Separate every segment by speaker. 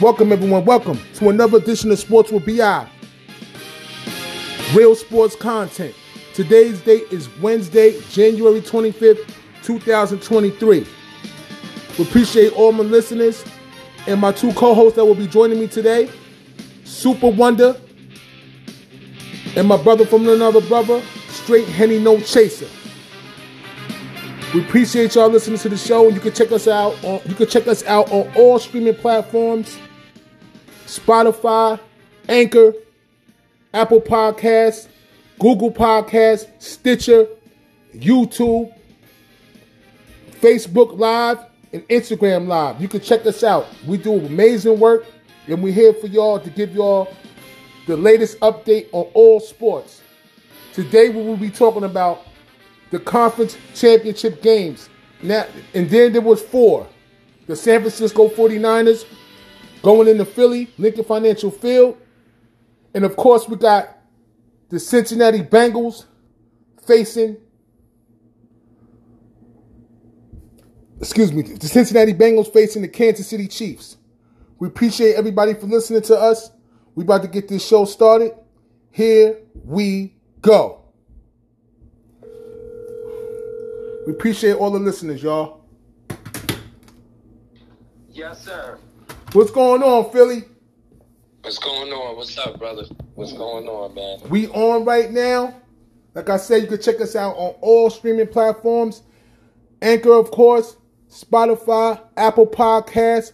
Speaker 1: Welcome, everyone. Welcome to another edition of Sports with BI. Real sports content. Today's date is Wednesday, January 25th, 2023. We appreciate all my listeners and my two co hosts that will be joining me today Super Wonder and my brother from another brother, Straight Henny No Chaser. We appreciate y'all listening to the show, and you can check us out on you can check us out on all streaming platforms: Spotify, Anchor, Apple Podcasts, Google Podcasts, Stitcher, YouTube, Facebook Live, and Instagram Live. You can check us out. We do amazing work, and we're here for y'all to give y'all the latest update on all sports. Today we will be talking about the conference championship games. Now, and then there was four. The San Francisco 49ers going into Philly, Lincoln Financial Field. And of course, we got the Cincinnati Bengals facing excuse me, the Cincinnati Bengals facing the Kansas City Chiefs. We appreciate everybody for listening to us. We about to get this show started. Here we go. We appreciate all the listeners, y'all.
Speaker 2: Yes, sir.
Speaker 1: What's going on, Philly?
Speaker 2: What's going on? What's up, brother? What's going on, man?
Speaker 1: We on right now. Like I said, you can check us out on all streaming platforms. Anchor, of course, Spotify, Apple Podcasts,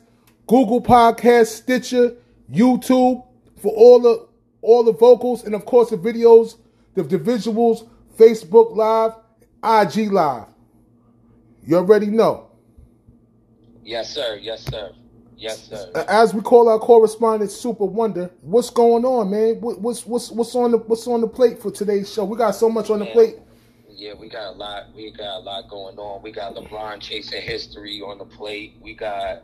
Speaker 1: Google Podcasts, Stitcher, YouTube for all the all the vocals and of course the videos, the, the visuals, Facebook Live, IG Live. You already know.
Speaker 2: Yes, sir. Yes, sir. Yes, sir.
Speaker 1: As we call our correspondent, Super Wonder, what's going on, man? What, what's what's what's on the what's on the plate for today's show? We got so much on the
Speaker 2: Yeah.
Speaker 1: plate.
Speaker 2: Yeah, we got a lot. We got a lot going on. We got LeBron chasing history on the plate. We got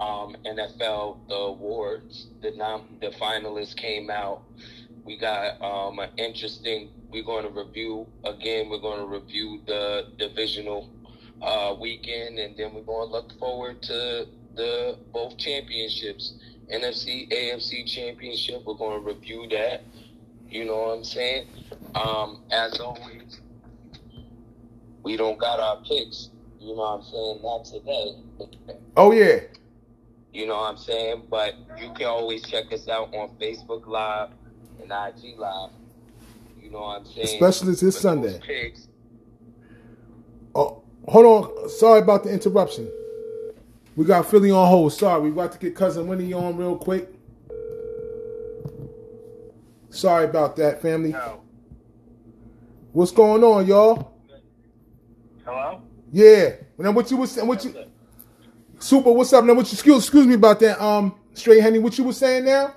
Speaker 2: um, NFL the awards. The nom- the finalists came out. We got um, an interesting. We're going to review again. We're going to review the divisional uh, weekend, and then we're going to look forward to the both championships, NFC, AFC championship. We're going to review that. You know what I'm saying? Um, as always, we don't got our picks. You know what I'm saying? Not today.
Speaker 1: Oh yeah,
Speaker 2: You know what I'm saying? But you can always check us out on Facebook Live and IG Live. You know what I'm saying?
Speaker 1: Especially this Sunday. Oh, hold on. Sorry about the interruption. We got Philly on hold. Sorry, we about to get cousin Winnie on real quick. Sorry about that, family.
Speaker 3: No.
Speaker 1: What's going on, y'all?
Speaker 3: Hello?
Speaker 1: Yeah. Now what you was saying? What you super? What's up? Now what you excuse excuse me about that? Um, straight Henny, what you was saying now?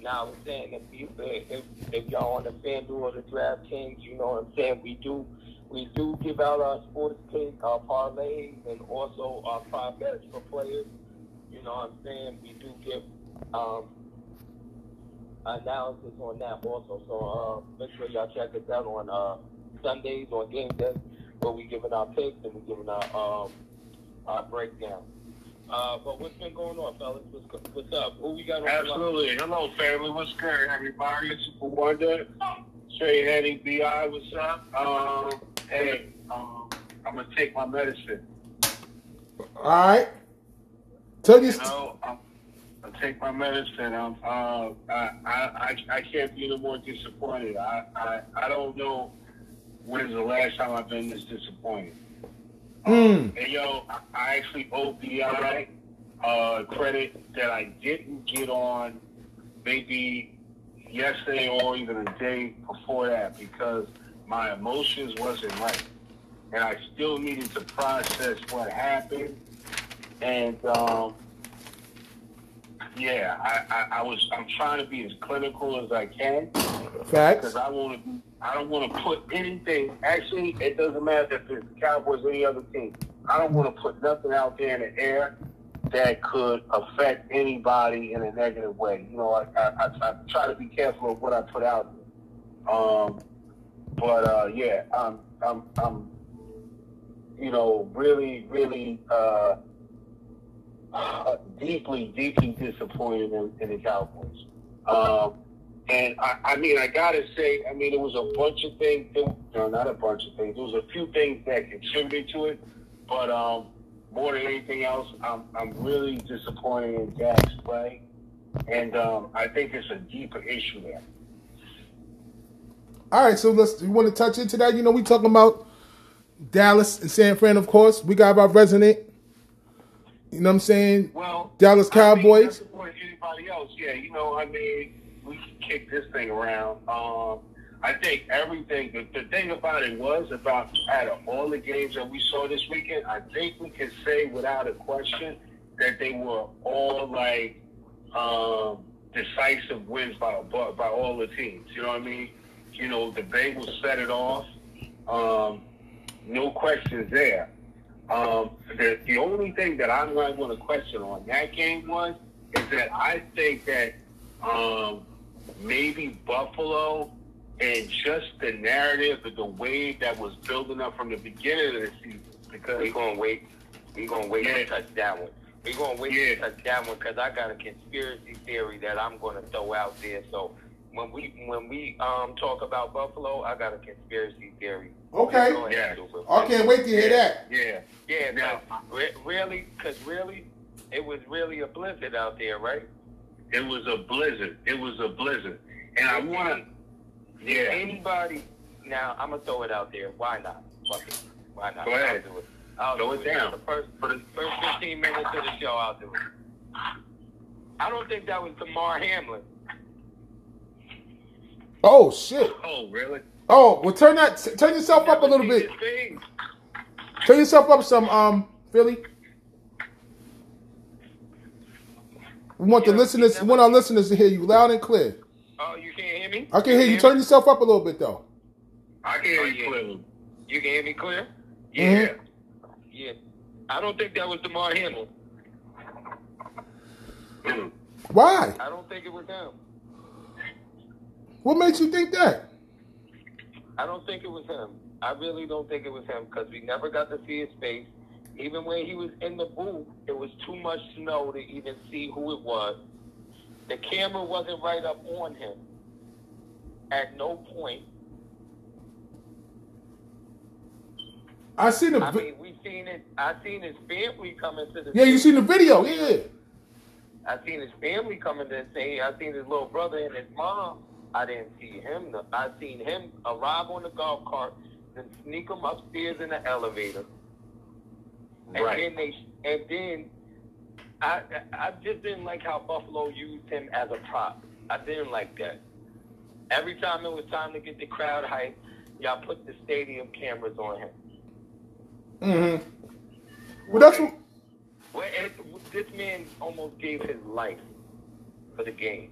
Speaker 3: Now I was saying if you if, if y'all on the FanDuel or the DraftKings, you know what I'm saying. We do we do give out our sports pick, our parlays, and also our prime bets for players. You know what I'm saying. We do give um, analysis on that also. So uh, make sure y'all check us out on uh, Sundays on game day where we giving our picks and we giving our um, our breakdown. Uh, but what's been going on, fellas? What's, what's up? Who we got?
Speaker 4: Absolutely. Hello, family. What's good, everybody? It's Wonder. Straight Henny BI, what's up? Um, hey, um, I'm going to take my medicine.
Speaker 1: All right. Tell you.
Speaker 4: Know, I'm, I take my medicine. I'm, uh, I, I, I, can't be no more disappointed. I, I, I don't know when's the last time I've been this disappointed.
Speaker 1: Mm.
Speaker 4: And yo, I- I actually owe BI uh, credit that I didn't get on maybe yesterday or even a day before that because my emotions wasn't right. And I still needed to process what happened. And um, yeah, I, I, I was I'm trying to be as clinical as I can
Speaker 1: Facts.
Speaker 4: because I want to. I don't want to put anything. Actually, it doesn't matter if it's the Cowboys or any other team. I don't want to put nothing out there in the air that could affect anybody in a negative way. You know, I, I, I, I try to be careful of what I put out. Um, but uh, yeah, I'm, I'm, I'm, you know, really, really uh, deeply, deeply disappointed in, in the Cowboys. Um, and I, I mean, I gotta say, I mean, it was a bunch of things. No, not a bunch of things. There was a few things that contributed to it, but um, more than anything else, I'm I'm really disappointed in Dak's play, and um, I think it's a deeper issue there.
Speaker 1: All right, so let's. You want to touch into that? You know, we talking about Dallas and San Fran, of course. We got our resident. You know what I'm saying?
Speaker 4: Well,
Speaker 1: Dallas Cowboys.
Speaker 4: I mean, anybody else? Yeah, you know, I mean, we can kick this thing around. Um, I think everything. The, the thing about it was about out of all the games that we saw this weekend, I think we can say without a question that they were all like um, decisive wins by, by by all the teams. You know what I mean? You know, the Bengals set it off. Um, no questions there. Um, the, the only thing that I'm not going to question on that game was is that I think that um, maybe Buffalo and just the narrative of the wave that was building up from the beginning of the season. Because
Speaker 3: We're gonna wait. We're gonna wait
Speaker 4: Yeah.
Speaker 3: to touch that one. We're gonna wait
Speaker 4: Yeah.
Speaker 3: to touch that one because I got a conspiracy theory that I'm gonna throw out there. So when we when we um talk about Buffalo, I got a conspiracy theory.
Speaker 1: Okay.
Speaker 4: Yeah.
Speaker 1: I can't wait to hear that.
Speaker 4: yeah,
Speaker 3: Yeah,
Speaker 4: Now-
Speaker 3: now re- really, because really, it was really a blizzard out there, right?
Speaker 4: it was a blizzard. It was a blizzard, and I want to. Yeah,
Speaker 3: Anybody? Now I'm gonna throw it out there. Why not? Fuck it. Why not?
Speaker 4: Go ahead.
Speaker 3: I'll do it. I'll
Speaker 4: Throw
Speaker 3: do
Speaker 4: it down.
Speaker 3: The first, for the first 15 minutes of the show, I'll do it. I don't think that was Damar Hamlin.
Speaker 1: Oh shit.
Speaker 4: Oh, really?
Speaker 1: Oh, well, turn that. Turn yourself up a little bit.
Speaker 3: seen his face.
Speaker 1: Turn yourself up some, um, Philly. We want the
Speaker 3: Yeah,
Speaker 1: listeners. We want our listeners to hear you loud and clear.
Speaker 3: Oh, you can't hear me?
Speaker 1: I can hear you.
Speaker 3: me?
Speaker 1: Turn yourself up a little bit though.
Speaker 4: I can hear you
Speaker 3: yeah.
Speaker 4: clearly.
Speaker 3: You can hear me clear?
Speaker 4: Yeah.
Speaker 3: Yeah. I don't think that was Damar Hamlin.
Speaker 1: Why?
Speaker 3: I don't think it was him.
Speaker 1: What makes you think that?
Speaker 3: I don't think it was him. I really don't think it was him because we never got to see his face. Even when he was in the booth, it was too much snow to even see who it was. The camera wasn't right up on him at no point.
Speaker 1: I seen the.
Speaker 3: I mean, we seen it. I seen his family coming to the.
Speaker 1: yeah, you seen the video. Yeah.
Speaker 3: I seen his family coming to say. I seen his little brother and his mom. I didn't see him. I seen him arrive on the golf cart, then sneak him upstairs in the elevator, and
Speaker 4: Right.
Speaker 3: then they and then I I just didn't like how Buffalo used him as a prop. I didn't like that. Every time it was time to get the crowd hype, y'all put the stadium cameras on him.
Speaker 1: Mm-hmm. Well, that's what.
Speaker 3: Well, this man almost gave his life for the game,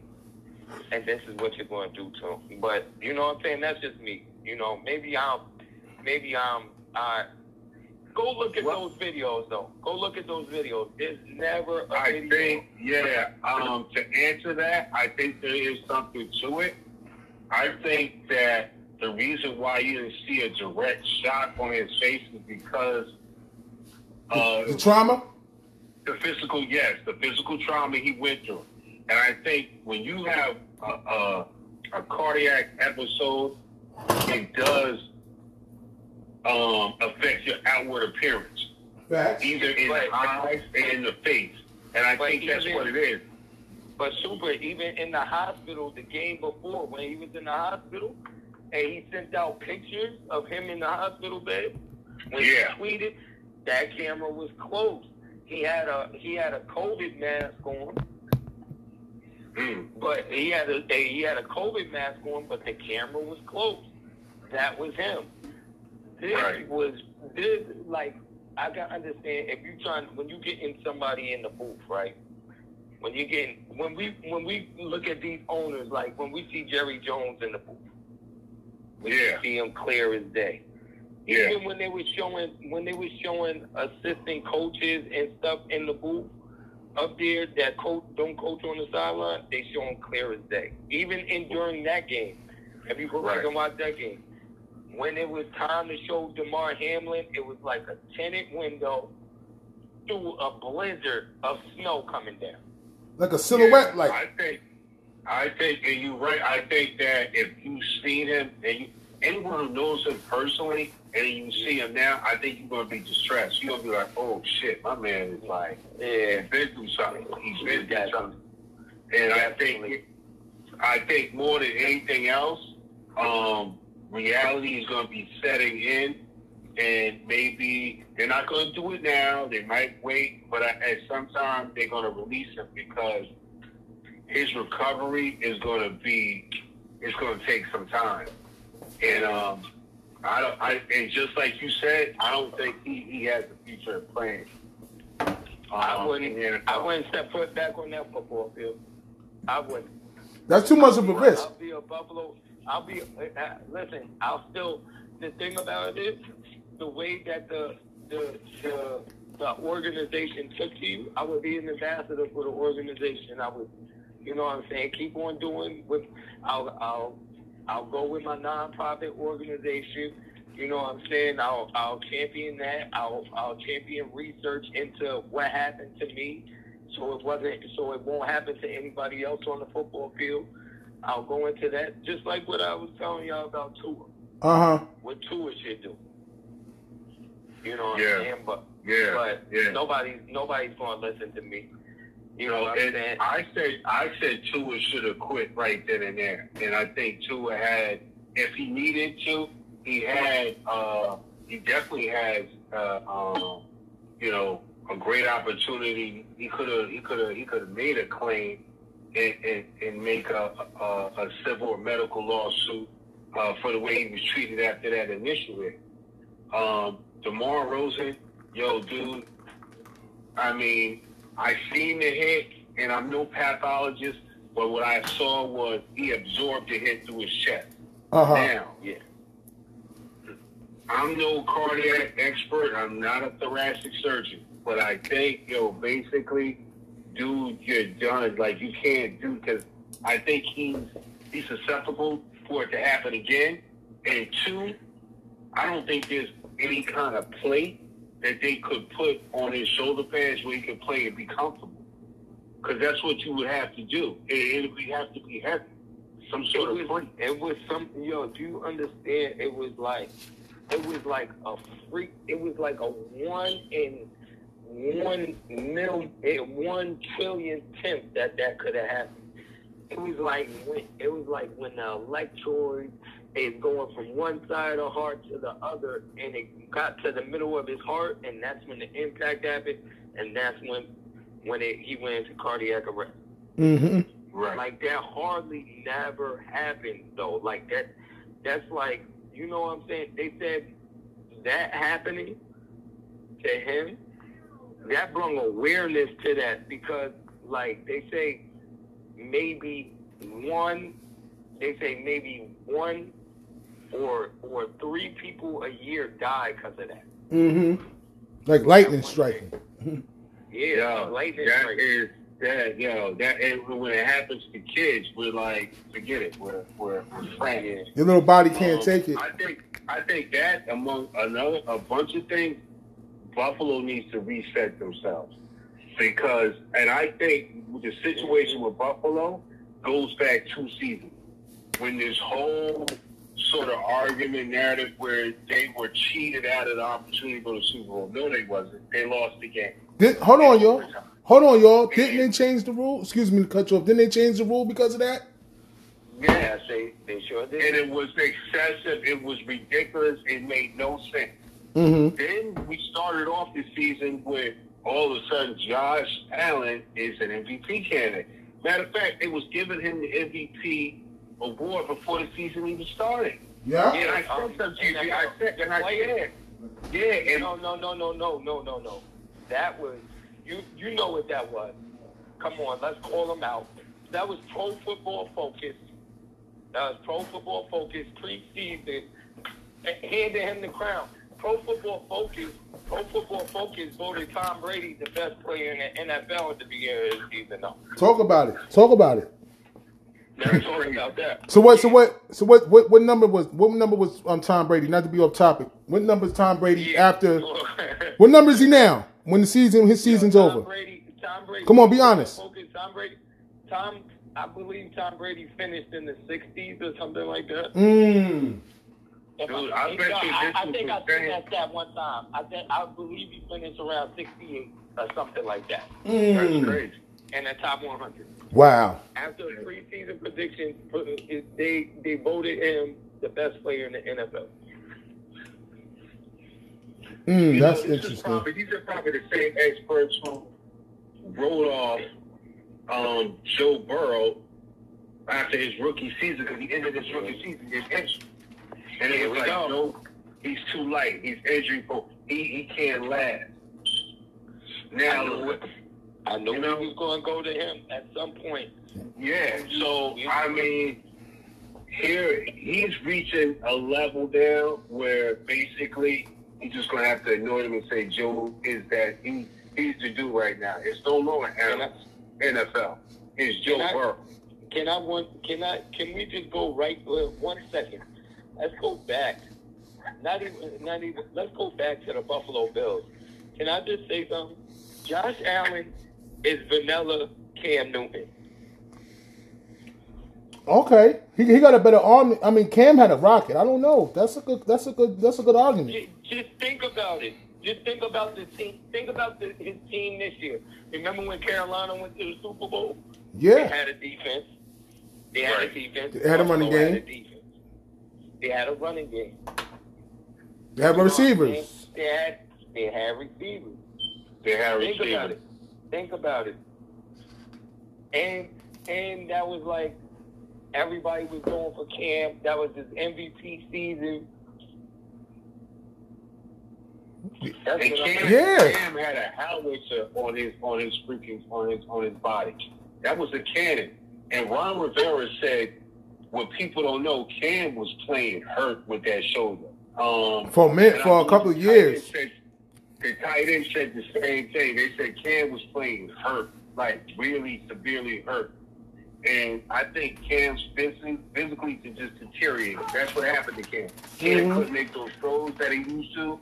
Speaker 3: and this is what you're going to do to him. But you know what I'm saying? That's just me. You know, maybe I'm, maybe I'm. I go look at
Speaker 4: Well-
Speaker 3: those videos though. Go look at those videos. There's never a
Speaker 4: I
Speaker 3: video.
Speaker 4: think, yeah. Um, to answer that, I think there is something to it. I think that the reason why you didn't see a direct shot on his face is because uh,
Speaker 1: The trauma.
Speaker 4: the physical, yes, the physical trauma he went through. And I think when you have a, a, a cardiac episode, it does um, affect your outward appearance,
Speaker 1: Facts.
Speaker 4: either in
Speaker 3: Right.
Speaker 4: the eyes and in the face. And I think that's
Speaker 3: even-
Speaker 4: what it is.
Speaker 3: But super, even in the hospital, the game before when he was in the hospital, and he sent out pictures of him in the hospital bed. When
Speaker 4: Yeah.
Speaker 3: he tweeted, that camera was closed. He had a he had a COVID mask on.
Speaker 4: Mm-hmm.
Speaker 3: but he had a, he had a COVID mask on, but the camera was closed. That was him. This
Speaker 4: Right.
Speaker 3: was this like I can understand if you trying when you get in somebody in the booth, right? When you get when we when we look at these owners, like when we see Jerry Jones in the booth, we
Speaker 4: Yeah.
Speaker 3: see him clear as day.
Speaker 4: Yeah.
Speaker 3: Even when they were showing when they were showing assistant coaches and stuff in the booth up there that coach don't coach on the sideline, they show them clear as day. Even in during that game, if you go back
Speaker 4: Right.
Speaker 3: and watch that game, when it was time to show Damar Hamlin, it was like a tenant window, through a blizzard of snow coming down.
Speaker 1: Like a silhouette,
Speaker 4: Yeah,
Speaker 1: like
Speaker 4: I think, I think, and you're right. I think that if you've seen him, and you, anyone who knows him personally, and you see him now, I think you're gonna be distressed. You're gonna be like, "Oh shit, my man is like,
Speaker 3: Yeah.
Speaker 4: he's been through something. He's been through something." And I think, I think more than anything else, um, reality is gonna be setting in, and maybe they're not gonna do it now. They might wait, but at at some time they're gonna release him because his recovery is going to be it's going to take some time and um i don't i and just like you said i don't think he he has a future in playing um,
Speaker 3: I wouldn't.
Speaker 4: in.
Speaker 3: I wouldn't step foot back on that football field. I wouldn't.
Speaker 1: that's too much of a risk.
Speaker 3: I'll be a Buffalo. I'll be. Uh, uh, listen, I'll still. The thing about it is, the way that the the the, the organization took to you, I would be an ambassador for the organization. I would, you know what I'm saying, keep on doing with. I'll I'll I'll go with my nonprofit organization. You know what I'm saying? I'll I'll champion that. I'll I'll champion research into what happened to me, so it wasn't so it won't happen to anybody else on the football field. I'll go into that just like what I was telling y'all about Tua.
Speaker 1: Uh huh.
Speaker 3: What Tua should do. You know what
Speaker 4: Yeah.
Speaker 3: I'm saying? But
Speaker 4: yeah
Speaker 3: but
Speaker 4: yeah
Speaker 3: nobody's nobody's gonna listen to me. You
Speaker 4: you
Speaker 3: know
Speaker 4: and? I said I said Tua should have quit right then and there, and I think Tua had, if he needed to, he had, uh, he definitely has, uh, um, you know, a great opportunity. He could have, he could have, he could have made a claim and, and, and make a, a, a civil or medical lawsuit uh, for the way he was treated after that initial hit. Um, DeMar Rosen, yo, dude, I mean, I seen the hit, and I'm no pathologist, but what I saw was he absorbed the hit through his chest.
Speaker 1: Uh huh.
Speaker 4: Now,
Speaker 3: Yeah.
Speaker 4: I'm no cardiac expert. I'm not a thoracic surgeon, but I think, yo, basically, dude, you're done. Like you can't do because I think he's he's susceptible for it to happen again. And two, I don't think there's any kind of plate that they could put on his shoulder pads where he could play and be comfortable. Because that's what you would have to do. It, it would have to be heavy, some sort
Speaker 3: it
Speaker 4: of
Speaker 3: was, it was something, yo, do you understand? It was like, it was like a freak, it was like a one in one million, one trillion tenth that that could have happened. It was like when, it was like when the electroid is going from one side of the heart to the other, and it got to the middle of his heart, and that's when the impact happened, and that's when when it, he went into cardiac arrest.
Speaker 1: Mm-hmm.
Speaker 4: Right.
Speaker 3: Like that hardly never happened though. Like that that's like you know what I'm saying? They said that happening to him, that brought awareness to that because like they say maybe one they say maybe one or or three people a year die because of that.
Speaker 1: Mm-hmm. Like lightning striking.
Speaker 3: Yeah,
Speaker 4: Yo,
Speaker 3: lightning
Speaker 4: that
Speaker 3: strike.
Speaker 4: is that yo that and when it happens to kids, we're like, forget it. We're we're, we're frantic.
Speaker 1: Your little body can't
Speaker 4: Um,
Speaker 1: take it.
Speaker 4: I think I think that among another a bunch of things, Buffalo needs to reset themselves because, and I think the situation with Buffalo goes back two seasons when this whole sort of argument narrative where they were cheated out of the opportunity to go to the Super Bowl. No, they wasn't. They lost the game.
Speaker 1: Did, hold on, y'all. Hold on, y'all. Didn't they change the rule? Excuse me to cut you off. Didn't they change the rule because of that?
Speaker 3: Yeah, they they sure did.
Speaker 4: And it was excessive. It was ridiculous. It made no sense.
Speaker 1: Mm-hmm.
Speaker 4: Then we started off the season with all of a sudden Josh Allen is an MVP candidate. Matter of fact, they was giving him the MVP award before the season even started.
Speaker 1: Yeah.
Speaker 4: And I
Speaker 3: um,
Speaker 4: said something to
Speaker 3: and
Speaker 4: you. I said, and I
Speaker 3: player.
Speaker 4: said, yeah, and
Speaker 3: No, no, no, no, no, no, no, no. That was you. You know what that was. Come on, let's call them out. That was Pro Football Focus. That was Pro Football Focus preseason. Handed him the crown. Pro Football Focus. Pro Football Focus voted Tom Brady the best player in the NFL at the beginning of the season. No,
Speaker 1: Talk about it. Talk about it.
Speaker 3: Never talking about that.
Speaker 1: So what? So what? So what? What, what number was? What number was um, Tom Brady? Not to be off topic. What number is Tom Brady
Speaker 3: Yeah.
Speaker 1: after? What number is he now? when the season his season's
Speaker 3: Yo, Tom
Speaker 1: over?
Speaker 3: Brady, Tom Brady.
Speaker 1: Come on, be honest.
Speaker 3: Focus, Tom Brady. Tom, I believe Tom Brady finished in the 60s or something like that.
Speaker 1: Mm.
Speaker 4: Dude,
Speaker 3: I,
Speaker 4: I bet you
Speaker 3: I, I think I
Speaker 4: the
Speaker 3: seen that stat one time. I think I believe he finished around 68 or something like that
Speaker 4: That's
Speaker 1: Mm.
Speaker 4: crazy.
Speaker 3: in the top 100.
Speaker 1: Wow.
Speaker 3: After the preseason predictions, they they voted him the best player in the NFL.
Speaker 1: Mm,
Speaker 4: You
Speaker 1: that's
Speaker 4: know,
Speaker 1: interesting.
Speaker 4: Probably, these are probably the same experts who wrote off um, Joe Burrow after his rookie season because he ended his rookie season with injury. And it
Speaker 3: Here
Speaker 4: was like,
Speaker 3: go.
Speaker 4: no, he's too light. He's injury prone. He, he can't last. Now,
Speaker 3: knew it. I knew
Speaker 4: You know?
Speaker 3: we was going to go to him at some point.
Speaker 4: Yeah, so I mean, here he's reaching a level now where basically he's just gonna have to ignore him and say Joe is that he he's the dude right now. It's no longer NFL. It's Joe
Speaker 3: Can I-
Speaker 4: Burrow.
Speaker 3: can I want? Can I? Can we just go right? Uh, one second. Let's go back. Not even. Not even. Let's go back to the Buffalo Bills. Can I just say something? Josh Allen is vanilla Cam Newton.
Speaker 1: Okay, he, he got a better arm. I mean, Cam had a rocket. I don't know. That's a good. That's a good. That's a good argument.
Speaker 3: Ju- Just think about it. Just think about the team. Think about the, his team this year. Remember when Carolina went to the Super Bowl? Yeah, They
Speaker 1: Yeah,
Speaker 3: had a defense. They had
Speaker 4: Right.
Speaker 3: a defense.
Speaker 1: They had a running game.
Speaker 3: Had a defense. They had a running game.
Speaker 1: they have receivers.
Speaker 3: They had they had receivers.
Speaker 4: They have
Speaker 3: Think about
Speaker 4: receivers.
Speaker 3: Think about it. And and that was like everybody was going for Cam. That was his MVP season. That's
Speaker 4: And Cam,
Speaker 1: Yeah.
Speaker 4: Cam had a howitzer on his on his freaking on his on his body. That was a cannon. And Ron Rivera said, "What people don't know, Cam was playing hurt with that shoulder." Um,
Speaker 1: For a minute- for a couple of
Speaker 4: the tight end
Speaker 1: years.
Speaker 4: Said, the tight end said the same thing. They said Cam was playing hurt, like really severely hurt. And I think Cam's physically, physically to just deteriorate. That's what happened to Cam. Cam
Speaker 1: Mhm.
Speaker 4: couldn't make those throws that he used to,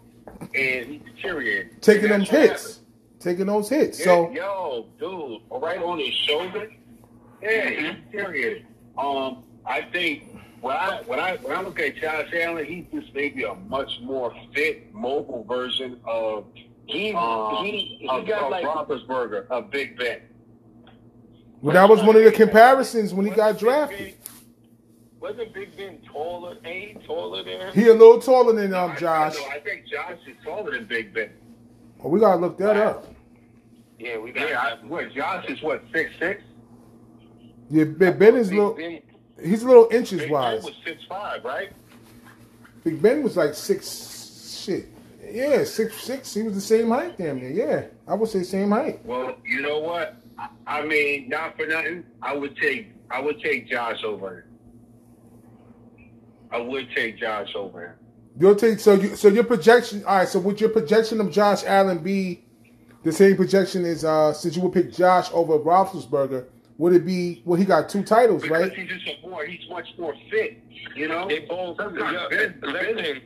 Speaker 4: and he deteriorated.
Speaker 1: Taking
Speaker 4: that's
Speaker 1: hits. Taking those hits.
Speaker 4: Yeah,
Speaker 1: So
Speaker 4: yo, dude, right on his shoulder. Yeah, he deteriorated. Um, I think when I when I when I look at Josh Allen, he's just maybe a much more fit, mobile version of
Speaker 3: He
Speaker 4: um,
Speaker 3: he he
Speaker 4: of,
Speaker 3: got
Speaker 4: of
Speaker 3: like
Speaker 4: Roethlisberger, of Big Ben.
Speaker 1: well, that was one of the comparisons when he got
Speaker 3: wasn't Big
Speaker 1: drafted.
Speaker 3: Ben- Wasn't Big Ben taller? Ain't he taller than him?
Speaker 1: He a little taller than um Josh.
Speaker 4: I, know, I think Josh is taller than Big Ben.
Speaker 1: Well, we gotta look that up.
Speaker 3: yeah, we got
Speaker 4: Yeah, I, what Josh is what six six.
Speaker 1: Yeah, Big Ben is
Speaker 3: Big
Speaker 1: little.
Speaker 3: Ben-
Speaker 1: He's a little inches
Speaker 4: Big Ben was six five, right?
Speaker 1: Big Ben was like six. Shit. Yeah, six six. He was the same height, damn near. Yeah, I would say same height.
Speaker 4: Well, you know what? I- I mean, not for nothing. I would take I would take Josh over him. I would take Josh over him.
Speaker 1: You'll take so you so your projection. All right. So would your projection of Josh Allen be the same projection as uh since you would pick Josh over Roethlisberger? Would it be? Well, he got two titles,
Speaker 4: Because
Speaker 1: right?
Speaker 4: he's just a more he's much more fit, you know?
Speaker 3: They both.
Speaker 4: Sometimes
Speaker 3: yeah,
Speaker 4: Ben, Ben,
Speaker 3: listen,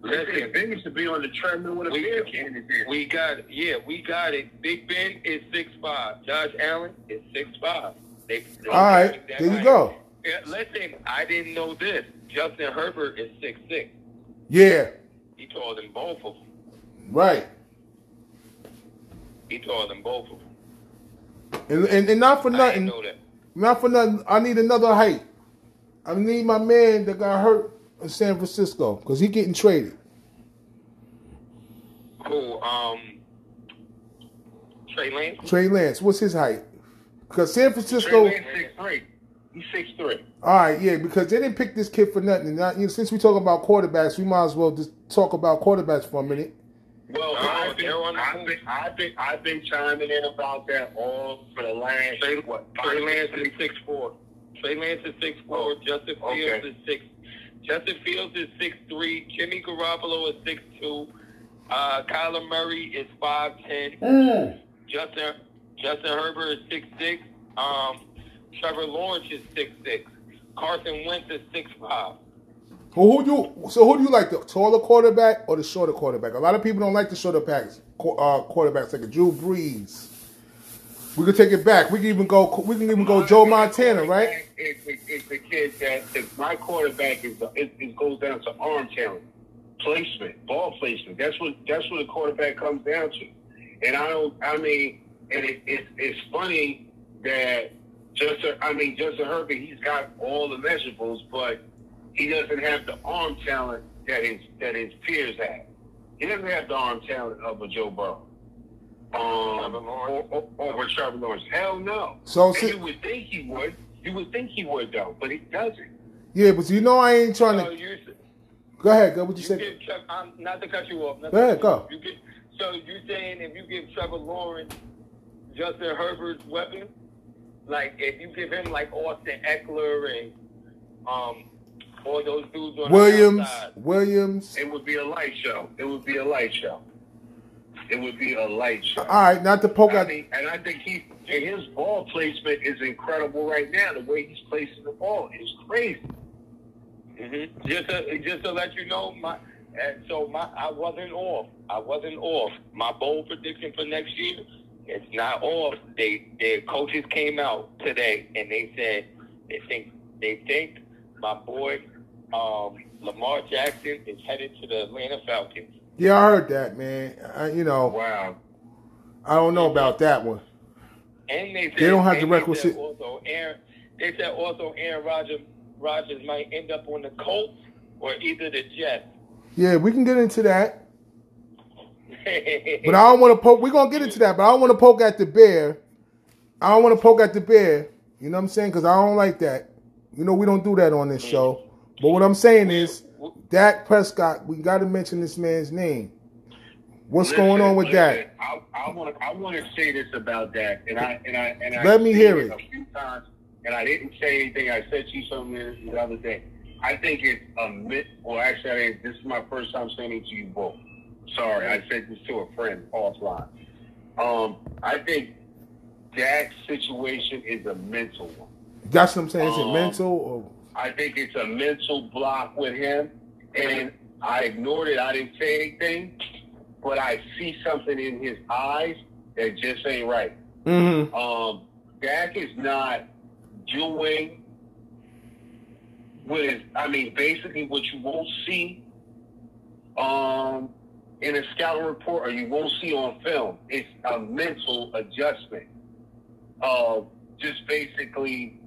Speaker 4: listen,
Speaker 3: listen.
Speaker 4: Ben used to be on the treadmill with a
Speaker 3: We-
Speaker 4: beer can in.
Speaker 3: We got yeah, we got it. Big Ben is six five. Josh Allen is six five. They, they
Speaker 1: All right.
Speaker 3: that
Speaker 1: There you
Speaker 3: height.
Speaker 1: go.
Speaker 3: Yeah, listen, I didn't know this. Justin Herbert is six six.
Speaker 1: Yeah.
Speaker 3: He taller than both of them.
Speaker 1: Right.
Speaker 3: He taller than both of them.
Speaker 1: And and, and not for
Speaker 3: I
Speaker 1: nothing. Not for nothing. I need another height. I need my man that got hurt in San Francisco because he getting traded.
Speaker 3: Cool. Um, Trey Lance.
Speaker 1: Trey Lance. What's his height? Because San Francisco. Trey.
Speaker 4: Lance six three. He's six three.
Speaker 1: All right, yeah, because they didn't pick this kid for nothing. And not, you know, since we talk about quarterbacks, we might as well just talk about quarterbacks for a minute.
Speaker 4: Well, I've, been,
Speaker 3: they're on the
Speaker 4: I've, been, I've been I've been chiming in about that all for the last
Speaker 3: Trey,
Speaker 4: what
Speaker 3: Trey
Speaker 4: five,
Speaker 3: Lance
Speaker 4: six
Speaker 3: is
Speaker 4: weeks?
Speaker 3: six four. Trey Lance is six four.
Speaker 4: Oh,
Speaker 3: Justin Fields
Speaker 4: okay.
Speaker 3: is six. Justin Fields is six three. Jimmy Garoppolo is six two. Uh, Kyler Murray is five ten. Justin Justin Herbert is six six. Um, Trevor Lawrence is six six. Carson Wentz is six five.
Speaker 1: Who, who you? So who do you like, the taller quarterback or the shorter quarterback? A lot of people don't like the shorter backs, qu- uh, quarterbacks like a Drew Brees. We could take it back. We can even go. We can even go Joe Montana, right?
Speaker 4: It's, it's, it's the kid that if my quarterback is it, it goes down to arm talent, placement, ball placement. That's what that's what a quarterback comes down to. And I don't. I mean, and it, it's it's funny that Justin. I mean, Justin Herbert. He's got all the measurables, but he doesn't have the arm talent that his that his peers have. He doesn't have the arm talent of a Joe Burrow. Um, or, or, or Trevor Lawrence. Hell no.
Speaker 1: So,
Speaker 4: And you would think he would. You would think he would though, but he doesn't.
Speaker 1: Yeah, but you know I ain't trying
Speaker 3: So
Speaker 1: to.
Speaker 3: you,
Speaker 1: Go ahead. Go. What you
Speaker 3: you
Speaker 1: say?
Speaker 3: give Trev, um, not to cut you off. not
Speaker 1: Go ahead,
Speaker 3: cut you
Speaker 1: go.
Speaker 3: You get, so you saying if you give Trevor Lawrence Justin Herbert's weapon, like if you give him like Austin Ekeler and um all those dudes on
Speaker 1: Williams.
Speaker 3: the outside,
Speaker 1: Williams.
Speaker 4: It would be a light show. It would be a light show. It would be a light show.
Speaker 1: All right, not to poke
Speaker 4: I
Speaker 1: out.
Speaker 4: think, and I think he and his ball placement is incredible right now. The way he's placing the ball is crazy.
Speaker 3: Mm-hmm. Just to just to let you know, my and so my I wasn't off. I wasn't off. My bold prediction for next year, it's not off. They their coaches came out today and they said they think they think my boy um, Lamar Jackson is headed to the Atlanta Falcons.
Speaker 1: Yeah, I heard that, man. I, you know,
Speaker 4: Wow.
Speaker 1: I don't know about that one.
Speaker 3: And they said,
Speaker 1: They don't have the requisite-
Speaker 3: Also, Aaron, they said also Aaron Rodgers Rodgers might end up on the Colts or either the Jets.
Speaker 1: Yeah, we can get into that. But I don't want to poke. We're gonna get into that, but I don't want to poke at the bear. I don't want to poke at the bear. You know what I'm saying? Because I don't like that. You know we don't do that on this show. But what I'm saying is, Dak Prescott. We got to mention this man's name. What's going on with
Speaker 4: Listen,
Speaker 1: Dak?
Speaker 4: I, I want to I want to say this about Dak, and I and I and I
Speaker 1: Let me hear it.
Speaker 4: a few times, and I didn't say anything. I said to you something the other day. I think it's a myth. Well, actually, this is my first time saying it to you both. Sorry, I said this to a friend offline. Um, I think Dak's situation is a mental one.
Speaker 1: That's what I'm saying. Is it
Speaker 4: Um,
Speaker 1: mental or?
Speaker 4: I think it's a mental block with him, and I ignored it. I didn't say anything, but I see something in his eyes that just ain't right.
Speaker 1: Mm-hmm.
Speaker 4: Um, Dak is not doing what is. I mean, basically, what you won't see um, in a scouting report or you won't see on film. It's a mental adjustment of just basically.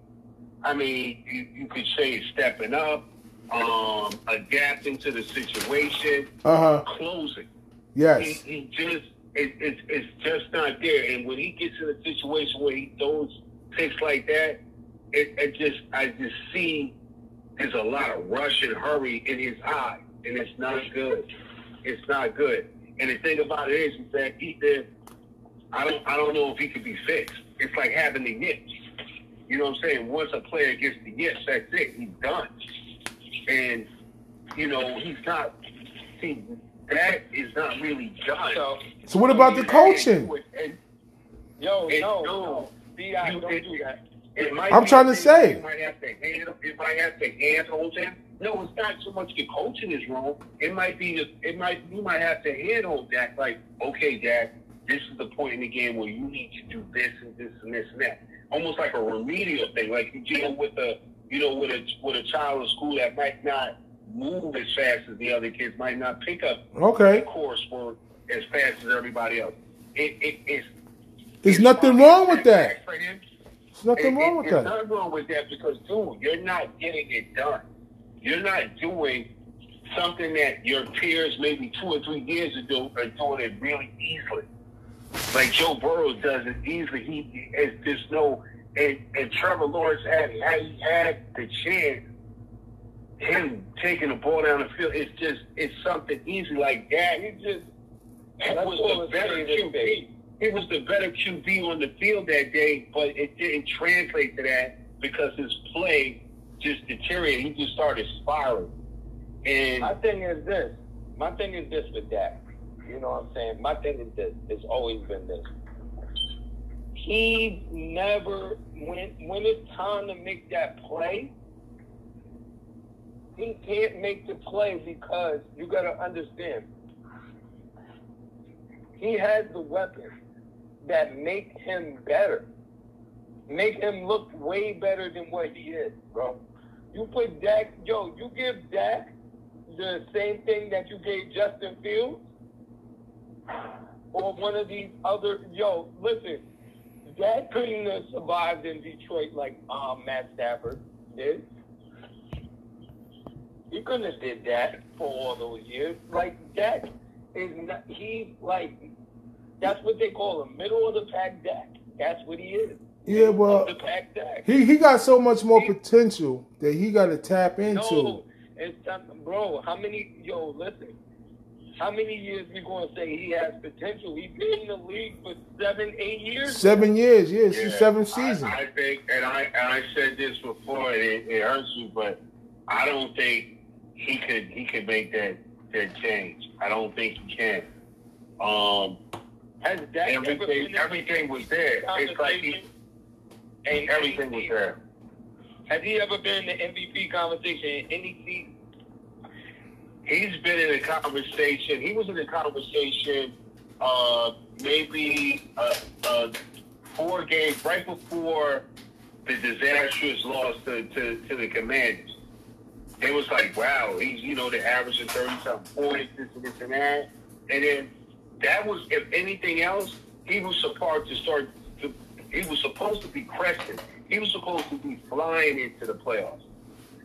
Speaker 4: I mean, you, you could say stepping up, um, adapting to the situation,
Speaker 1: Uh huh.
Speaker 4: closing
Speaker 1: Yes.
Speaker 4: he, he just it, it, it's just not there. And when he gets in a situation where he throws picks like that, it, it just I just see there's a lot of rush and hurry in his eye, and it's not good. It's not good. And the thing about it is, is that either I don't I don't know if he could be fixed. It's like having the yips. You know what I'm saying? Once a player gets the yips, that's it. He's done. And you know he's not. See, that is not really done.
Speaker 3: So,
Speaker 1: So what about the coaching?
Speaker 4: And
Speaker 3: yo,
Speaker 4: It-
Speaker 3: no,
Speaker 4: no.
Speaker 3: no, Bi,
Speaker 4: You-
Speaker 3: don't
Speaker 4: it-
Speaker 3: do that.
Speaker 4: it might
Speaker 1: I'm trying to say.
Speaker 4: that It might have to hand. It might have to handhold him. No, it's not so much the coaching is wrong. It might be. The, it might. You might have to handhold Dak. Like, okay, Dak, this is the point in the game where you need to do this and this and this and that. Almost like a remedial thing. Like you deal with a, you know, with a with a child in school that might not move as fast as the other kids, might not pick up
Speaker 1: Okay.
Speaker 4: coursework as fast as everybody else. It, it, it's
Speaker 1: There's
Speaker 4: it's
Speaker 1: nothing wrong with that.
Speaker 4: setback for him.
Speaker 1: There's nothing
Speaker 4: It-
Speaker 1: wrong
Speaker 4: it-
Speaker 1: with
Speaker 4: There's nothing wrong with that because, dude, you're not getting it done. You're not doing something that your peers, maybe two or three years ago, are doing it really easily. Like Joe Burrow does it easily. He, there's no, and, and Trevor Lawrence had, had he had the chance, him taking the ball down the field, it's just, it's something easy like that. It just, it
Speaker 3: Let's
Speaker 4: was the better QB he was the better QB on the field that day, but it didn't translate to that because his play just deteriorated. He just started spiraling. And
Speaker 3: My thing is this. My thing is this with Dak. You know what I'm saying? My thing is this. It's always been this. He never when when it's time to make that play, he can't make the play because you got to understand he has the weapons that make him better, make him look way better than what he is, bro. You put Dak, yo, you give Dak the same thing that you gave Justin Fields or one of these other, yo, listen, Dak couldn't have survived in Detroit like um, Matt Stafford did. He couldn't have did that for all those years. Like Dak is not, he's like that's what they call him, middle of the pack Dak. That's what he is.
Speaker 1: Yeah, well,
Speaker 3: the pack Dak.
Speaker 1: he he got so much more potential that he got to tap into.
Speaker 3: No, it's time, bro. How many? Yo, listen. How many years we gonna say he has potential? He's been in the league for seven, eight years.
Speaker 1: Seven years, yes,
Speaker 4: Yeah,
Speaker 1: yeah, seven seasons.
Speaker 4: I, I think, and I and I said this before, and it, it hurts you, but I don't think he could he could make that that change. I don't think he can. Um,
Speaker 3: Has Dak ever been
Speaker 4: everything everything was there. It's like he.
Speaker 3: And
Speaker 4: everything was there.
Speaker 3: Has he ever been in the MVP conversation in any season?
Speaker 4: He's been in a conversation. He was in a conversation, uh, maybe uh, uh, four games right before the disastrous loss to, to, to the Commanders. It was like, wow, he's you know the average of thirty something points, this and this and that, and then that was, if anything else, he was supposed to start. To, he was supposed to be cresting. He was supposed to be flying into the playoffs.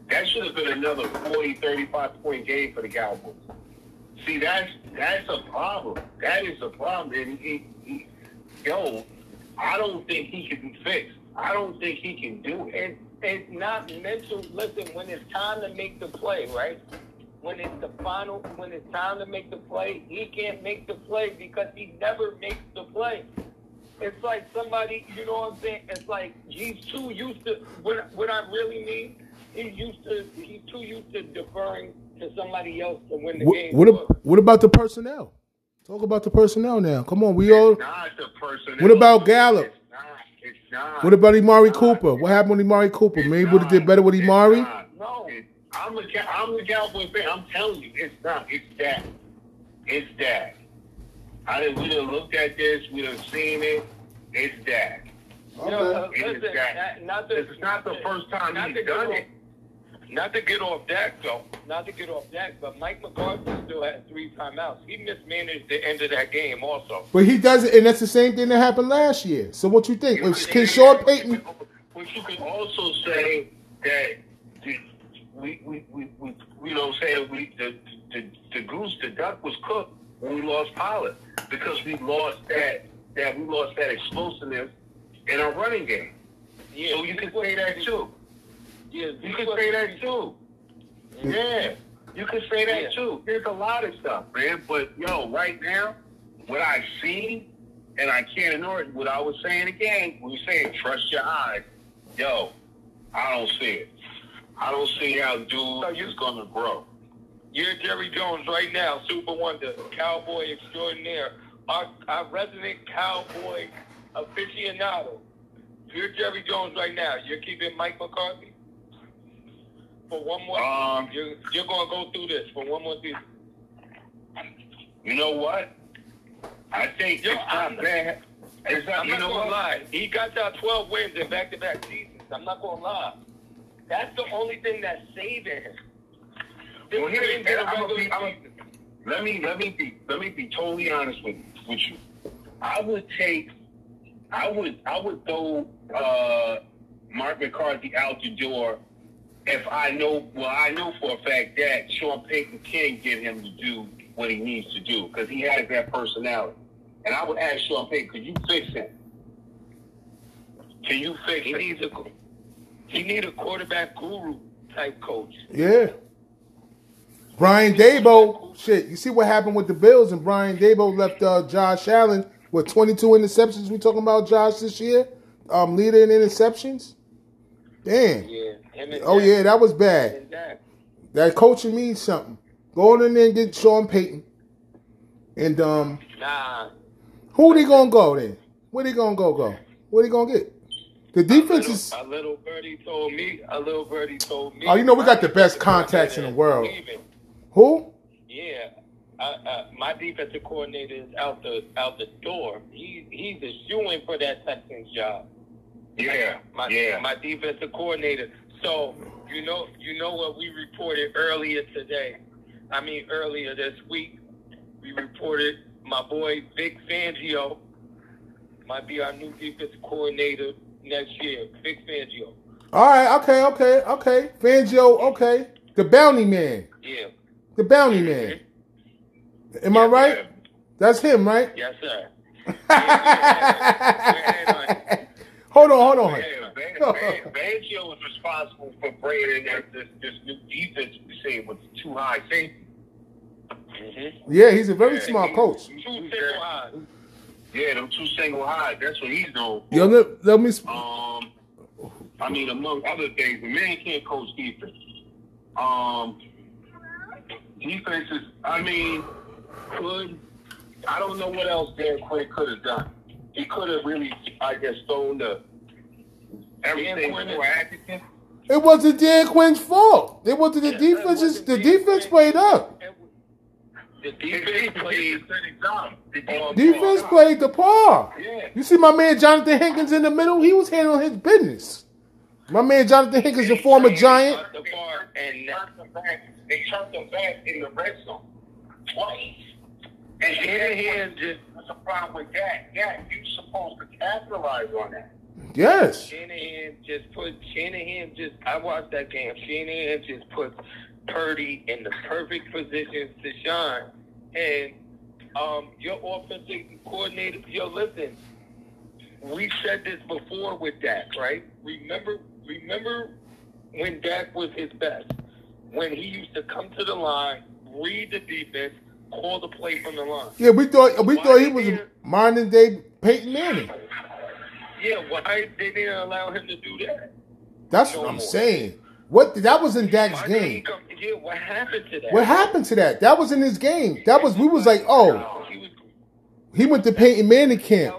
Speaker 4: That should have been another 40, 35 point game for the Cowboys. See, that's that's a problem. That is a problem. And he, he, yo, I don't think he can be fixed. I don't think he can do it.
Speaker 3: It's, not mental. Listen, when it's time to make the play, right? When it's the final, when it's time to make the play, he can't make the play because he never makes the play. It's like somebody, you know what I'm saying? It's like he's too used to. What, what I really mean, he's used to. He's too used to deferring to somebody else to win the
Speaker 1: What,
Speaker 3: game.
Speaker 1: what, ab- what about the personnel? Talk about the personnel now. Come on, we all.
Speaker 4: It's not the personnel.
Speaker 1: What about Gallup?
Speaker 4: It's not. It's not.
Speaker 1: What about Amari
Speaker 4: It's
Speaker 1: Cooper?
Speaker 4: not.
Speaker 1: What happened with Amari Cooper?
Speaker 4: It's
Speaker 1: Maybe would have did better with
Speaker 4: It's
Speaker 1: Amari.
Speaker 4: not.
Speaker 3: No.
Speaker 4: I'm a Cow- I'm the Cowboy fan. I'm telling you, it's not. It's that. It's that. I didn't. We done looked at this. We done seen it. It's that.
Speaker 3: You know, uh,
Speaker 4: It is
Speaker 3: listen,
Speaker 4: Dak.
Speaker 3: not, not to,
Speaker 4: This is not the first time he's done
Speaker 3: off-
Speaker 4: it.
Speaker 3: Not to get off Dak though, not to get off Dak, but Mike McCarthy still had three timeouts. He mismanaged the end of that game also.
Speaker 1: But he does it, and that's the same thing that happened last year. So what you think?
Speaker 4: You
Speaker 1: Can
Speaker 4: could-
Speaker 1: Sean Payton?
Speaker 4: But you can also say that the, we, we, we, we, you know, say we the, the the goose, the duck was cooked when we lost Pollard because we lost that that we lost that explosiveness in our running game.
Speaker 3: Yeah,
Speaker 4: So you can say that too.
Speaker 3: Yeah,
Speaker 4: You could say that too. Yeah, you could say that
Speaker 3: Yeah.
Speaker 4: too. There's a lot of stuff, man. But yo, right now, what I see, and I can't ignore it. What I was saying again, we were saying trust your eyes. Yo, I don't see it. I don't see how dude is gonna grow.
Speaker 3: You're Jerry Jones right now, Super Wonder, Cowboy extraordinaire, our, our resident Cowboy aficionado. You're Jerry Jones right now. You're keeping Mike McCarthy for one more.
Speaker 4: Um,
Speaker 3: you're, you're going to go through this for one more season.
Speaker 4: You know what? I think
Speaker 3: Yo,
Speaker 4: it's
Speaker 3: I'm-
Speaker 4: not bad. It's not,
Speaker 3: I'm
Speaker 4: you
Speaker 3: not
Speaker 4: know
Speaker 3: gonna
Speaker 4: what?
Speaker 3: lie. He got y'all 12 wins in back-to-back seasons. I'm not gonna lie. That's the only thing that's saving him.
Speaker 4: Well, here- I'm be- I'm-. Let me let me be let me be totally honest with with you. I would take I would I would throw uh, Mark McCarthy out the door if I know well I know for a fact that Sean Payton can get him to do what he needs to do because he has that personality. And I would ask Sean Payton, could you fix him? Can you fix
Speaker 3: He
Speaker 4: him?
Speaker 3: needs a he need a quarterback guru type coach.
Speaker 1: Yeah. Brian Daboll, shit. You see what happened with the Bills, and Brian Daboll left uh, Josh Allen with 22 interceptions. We talking about Josh this year, um, leader in interceptions. Damn.
Speaker 3: Yeah.
Speaker 1: Oh yeah, that was bad. That coaching means something. Go on in there and get Sean Payton. And um,
Speaker 3: Nah.
Speaker 1: who they gonna go then? Where they gonna go? Go? Where they gonna get? The defense
Speaker 3: a
Speaker 1: is.
Speaker 3: a little birdie told me. A little birdie told me.
Speaker 1: Oh, you know we got the best contacts in the world. Who?
Speaker 3: Yeah, uh, uh, my defensive coordinator is out the out the door. He he's a for that Texans job.
Speaker 4: Yeah,
Speaker 3: My
Speaker 4: yeah.
Speaker 3: my defensive coordinator. So you know you know what we reported earlier today. I mean earlier this week. We reported my boy Vic Fangio might be our new defensive coordinator next year. Vic Fangio.
Speaker 1: All right. Okay. Okay. Okay. Fangio. Okay. The bounty man.
Speaker 3: Yeah.
Speaker 1: The bounty man. Mm-hmm. Am I right? That's him, right?
Speaker 3: Yes, sir. Yeah,
Speaker 1: hold on. Hold on.
Speaker 4: Yeah, Van- Van- Fangio was responsible for bringing in this, this new defense we see with the two high safety.
Speaker 3: mm-hmm.
Speaker 1: Yeah, he's a very
Speaker 4: Yeah,
Speaker 1: smart coach.
Speaker 3: Two single eyes.
Speaker 4: Yeah, them two single high. That's what he's known. for.
Speaker 1: Yo, let, let me. sp-
Speaker 4: Um, I mean, among other things, the man can't coach defense. Um, defense is, I mean, could I don't know what else Dan Quinn could have done. He could have really, I guess, thrown the everything
Speaker 3: Quinn
Speaker 4: for Atkinson.
Speaker 1: It wasn't Dan Quinn's fault. It wasn't the defense. is- The defense played up.
Speaker 3: The defense
Speaker 4: defense
Speaker 3: played.
Speaker 4: did. The defense,
Speaker 1: Defense played the par.
Speaker 4: Yeah.
Speaker 1: You see my man Jonathan Hankins in the middle? He was handling his business. My man Jonathan Hankins, a former Giant.
Speaker 3: The and
Speaker 4: They turned them. They turned them back in the red zone twice. And
Speaker 3: Shanahan just
Speaker 4: What's the problem with that? Yeah, you're supposed to capitalize on that.
Speaker 1: Yes.
Speaker 3: Shanahan just put Shanahan just I watched that game. Shanahan just put Purdy in the perfect position to shine. And um your offensive coordinator yo listen, we said this before with Dak, right? Remember remember when Dak was his best. When he used to come to the line, read the defense, call the play from the line.
Speaker 1: Yeah, we thought we thought he was modern day Peyton Manning.
Speaker 3: Yeah, why they didn't allow him to do that?
Speaker 1: That's what I'm saying. What that was in Dak's
Speaker 3: Why
Speaker 1: game.
Speaker 3: come- Yeah, what happened to that?
Speaker 1: What happened to that? That was in his game. That was we was like, oh,
Speaker 3: He
Speaker 1: went to Peyton Manning camp.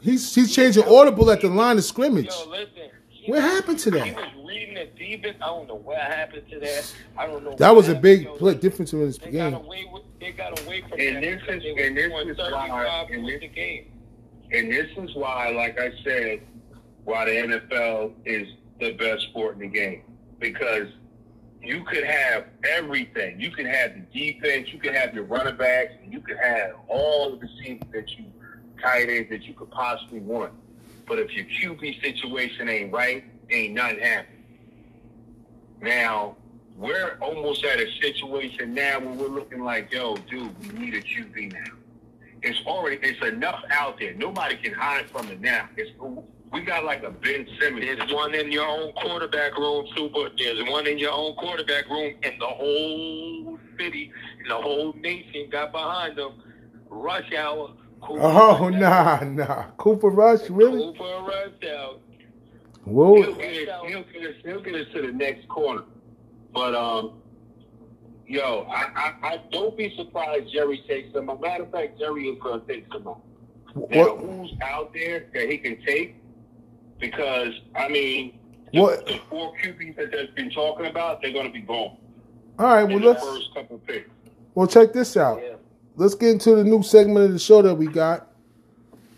Speaker 1: He's he's changing audible at the line of scrimmage.
Speaker 3: yo, listen. he
Speaker 1: What happened to
Speaker 3: He
Speaker 1: that?
Speaker 3: was reading the defense. I don't know what happened to that. I don't know.
Speaker 1: That was a big play difference in his game.
Speaker 3: got away with. They got away from
Speaker 4: And
Speaker 3: that
Speaker 4: this is- and this is why- and this-
Speaker 3: the game.
Speaker 4: And this is why, like I said, why the NFL is the best sport in the game. Because you could have everything. You could have the defense, you could have your running backs, and you could have all of the receivers that you tight ends that you could possibly want. But if your QB situation ain't right, ain't nothing happening. Now, we're almost at a situation now where we're looking like, yo, dude, we need a QB now. It's already it's enough out there. Nobody can hide from it now. It's we got like a Ben Simmons.
Speaker 3: There's one in your own quarterback room, Super. There's one in your own quarterback room, and the whole city and the whole nation got behind them. Rush hour. Cooper
Speaker 1: Oh
Speaker 3: Rush
Speaker 1: nah nah. Cooper Rush, really?
Speaker 3: Cooper Rush out.
Speaker 4: He'll get, us, he'll, get us, he'll get us to the next corner. But um, yo, I, I, I don't be surprised Jerry takes some. A matter of fact, Jerry is to take some. Now,
Speaker 1: What
Speaker 4: who's out there that he can take? Because I mean,
Speaker 1: What-
Speaker 4: the four QBs that they've been talking about, they're going to be gone
Speaker 1: all right, well let's
Speaker 4: first couple picks.
Speaker 1: well check this out.
Speaker 3: Yeah.
Speaker 1: Let's get into the new segment of the show that we got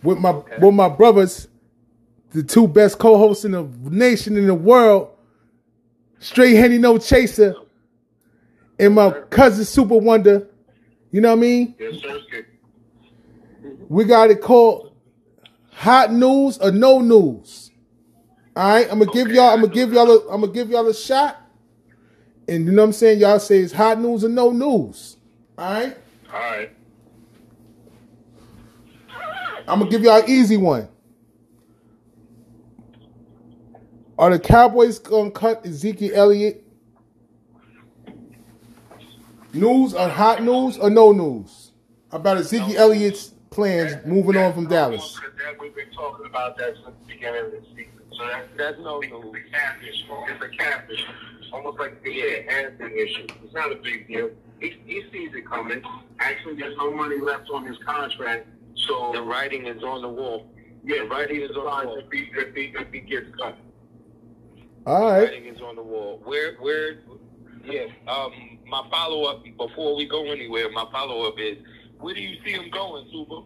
Speaker 1: with my with my brothers, the two best co-hosts in the nation in the world, Straight Henny No Chaser, and my cousin Super Wonder. You know what I mean?
Speaker 4: Yes, sir.
Speaker 1: We got it called Hot News or No News. All right, I'm gonna give y'all. I'm gonna give y'all. A, I'm gonna give y'all a shot, and you know what I'm saying. Y'all say it's hot news or no news. All right.
Speaker 4: All right.
Speaker 1: I'm gonna give y'all an easy one. Are the Cowboys gonna cut Ezekiel Elliott? News or hot news or no news about Ezekiel Elliott's plans moving on from Dallas?
Speaker 4: That we've been talking about that since the beginning of the season. So that's,
Speaker 3: That's no
Speaker 4: it's
Speaker 3: news.
Speaker 4: a catfish. It's a catfish. Almost like the yeah, handling issue. It's not a big deal. He, he sees it coming. Actually, there's no money left on his contract. So the
Speaker 3: writing is on the wall.
Speaker 4: Yeah,
Speaker 3: The writing is on the wall.
Speaker 4: if he if he if he gets cut.
Speaker 1: All right.
Speaker 3: Writing is on the wall. Where, where, yeah. Um, my follow up before we go anywhere. My follow up is, where do you see him going, Super?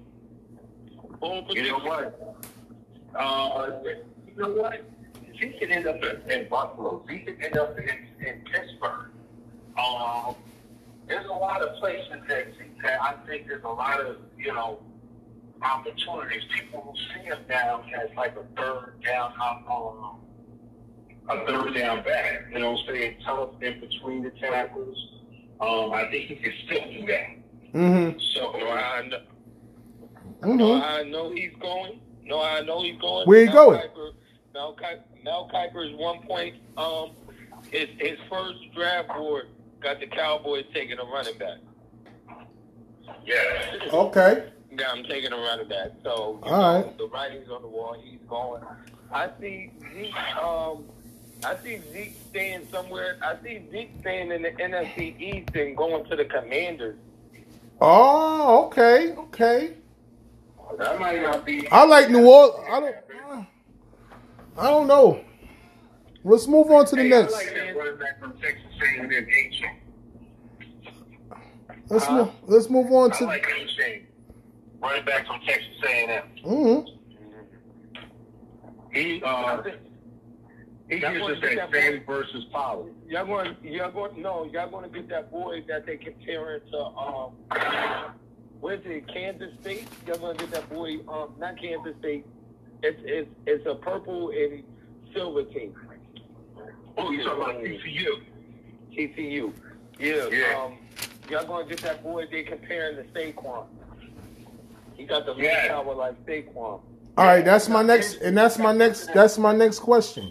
Speaker 3: Bowl
Speaker 4: You know what? Uh, you know what? He could end up in, in Buffalo. He could end up in, in Pittsburgh. Um, there's a lot of places that, that I think there's a lot of, you know, opportunities. People who see him now as like a third down, um, a third down back. You know what I'm saying? Tough in between the tackles. Um, I think he can still do that.
Speaker 1: Mm-hmm.
Speaker 4: So,
Speaker 3: No, I know. No,
Speaker 1: Mm-hmm.
Speaker 3: I know he's going. No, I know he's going.
Speaker 1: Where he
Speaker 3: Mel
Speaker 1: going?
Speaker 3: Kiper, Mel, Kiper, Mel Kiper is one point. Um, his his first draft board got the Cowboys taking a running back.
Speaker 4: yeah.
Speaker 1: Okay.
Speaker 3: Yeah, I'm taking a running back. So you
Speaker 1: All
Speaker 3: know,
Speaker 1: right.
Speaker 3: the writing's on the wall. He's going. I see Zeke. Um, I see Zeke staying somewhere. I see Zeke staying in the NFC East and going to the Commanders.
Speaker 1: Oh, okay. Okay.
Speaker 4: That might not be.
Speaker 1: I like New Orleans. I don't. I don't know. Let's move on to the
Speaker 4: Hey,
Speaker 1: next.
Speaker 4: I like that running back from Texas A&M,
Speaker 1: Let's move. Let's move on
Speaker 4: I
Speaker 1: to.
Speaker 4: like H. Running back from Texas A&M.
Speaker 1: Mm-hmm.
Speaker 4: He uh, he
Speaker 3: That
Speaker 4: gives
Speaker 3: one
Speaker 4: us that
Speaker 3: that
Speaker 4: Sam versus Pollard.
Speaker 3: Y'all going? Y'all going? No, y'all going to get that boy that they comparing to um, where's it? Kansas State. Y'all going to get that boy? Um, not Kansas State. It's it's it's a purple and silver team.
Speaker 4: Oh, you talking about TCU?
Speaker 3: TCU. Yeah.
Speaker 4: Yeah.
Speaker 3: Um, y'all going to get that boy they comparing to Saquon. He got the lead
Speaker 4: Yeah.
Speaker 3: power like Saquon.
Speaker 1: All right. That's my next, and that's my next. That's my next question.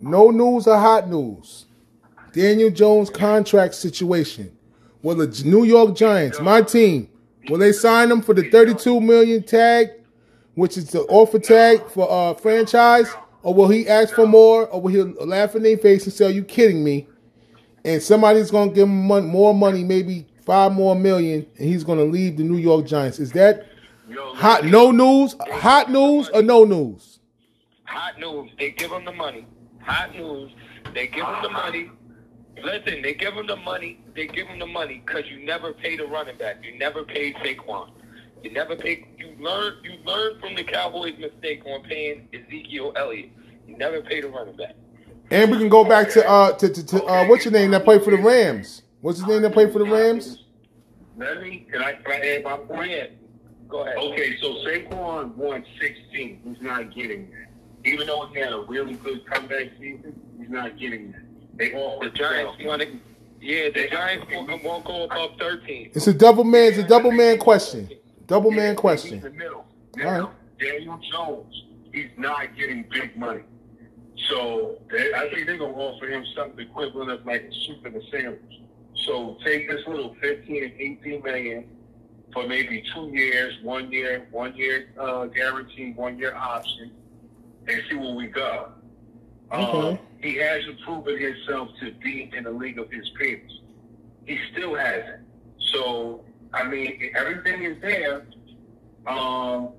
Speaker 1: No news or hot news. Daniel Jones contract situation. Will the New York Giants, my team, will they sign him for the 32 million tag, which is the offer tag for uh franchise, or will he ask for more, or will he laugh in their face and say, "Are you kidding me?" And somebody's gonna give him mon- more money, maybe five more million, and he's gonna leave the New York Giants. Is that hot? No news, hot news, or no news?
Speaker 3: Hot news. They give him the money. Hot news. They give him the money. Listen, they give him the money. They give him the money because you never paid a running back. You never paid Saquon. You never paid. You learned. You learned from the Cowboys' mistake on paying Ezekiel Elliott. You never paid a running back.
Speaker 1: And we can go back to uh to, to, to uh what's your name that played for the Rams? What's his name that played for the Rams?
Speaker 4: Let me. Can I, can I add my point?
Speaker 3: Go ahead.
Speaker 4: Okay, so Saquon won 16. He's not getting that. Even though he had a really good comeback season, he's not getting that. They
Speaker 3: The Giants
Speaker 4: 12.
Speaker 3: want to. Yeah, the Giants won't, won't go above thirteen.
Speaker 1: It's a double man. It's a double man question. Double
Speaker 4: Yeah,
Speaker 1: man
Speaker 4: He's in
Speaker 1: question.
Speaker 4: the middle. Now,
Speaker 1: right.
Speaker 4: Daniel Jones, he's not getting big money. So they, I think they're going to offer him something equivalent of like a soup and a sandwich. So take this little 15 and 18 million for maybe two years, one year, one year uh, guarantee, one year option, and see where we go.
Speaker 1: Okay.
Speaker 4: Uh, he hasn't proven himself to be in the league of his peers. He still hasn't. So, I mean, everything is there. Um,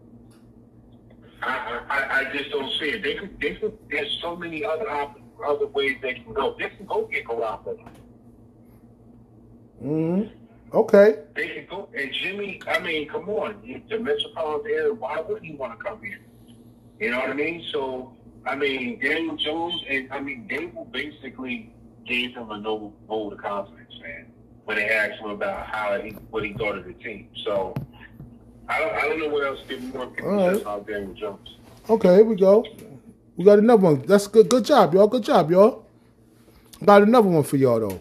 Speaker 4: I, I, I just don't see it. They could, they could, there's so many other op- other ways they can go. They can go get Garoppolo.
Speaker 1: hmm Okay.
Speaker 4: They can go. And Jimmy, I mean, come on. The Metropolitan area, why wouldn't he want to come here? You know what I mean? So, I mean, Daniel Jones, and I mean, Daboll basically gave him a no vote of confidence, man, when they asked him about how he, what he thought of the team. So, I don't, I don't know what else to more people
Speaker 1: right.
Speaker 4: about Daniel Jones.
Speaker 1: Okay. Here we go. We got another one. That's good. Good job, y'all. Good job, y'all. Got another one for y'all though.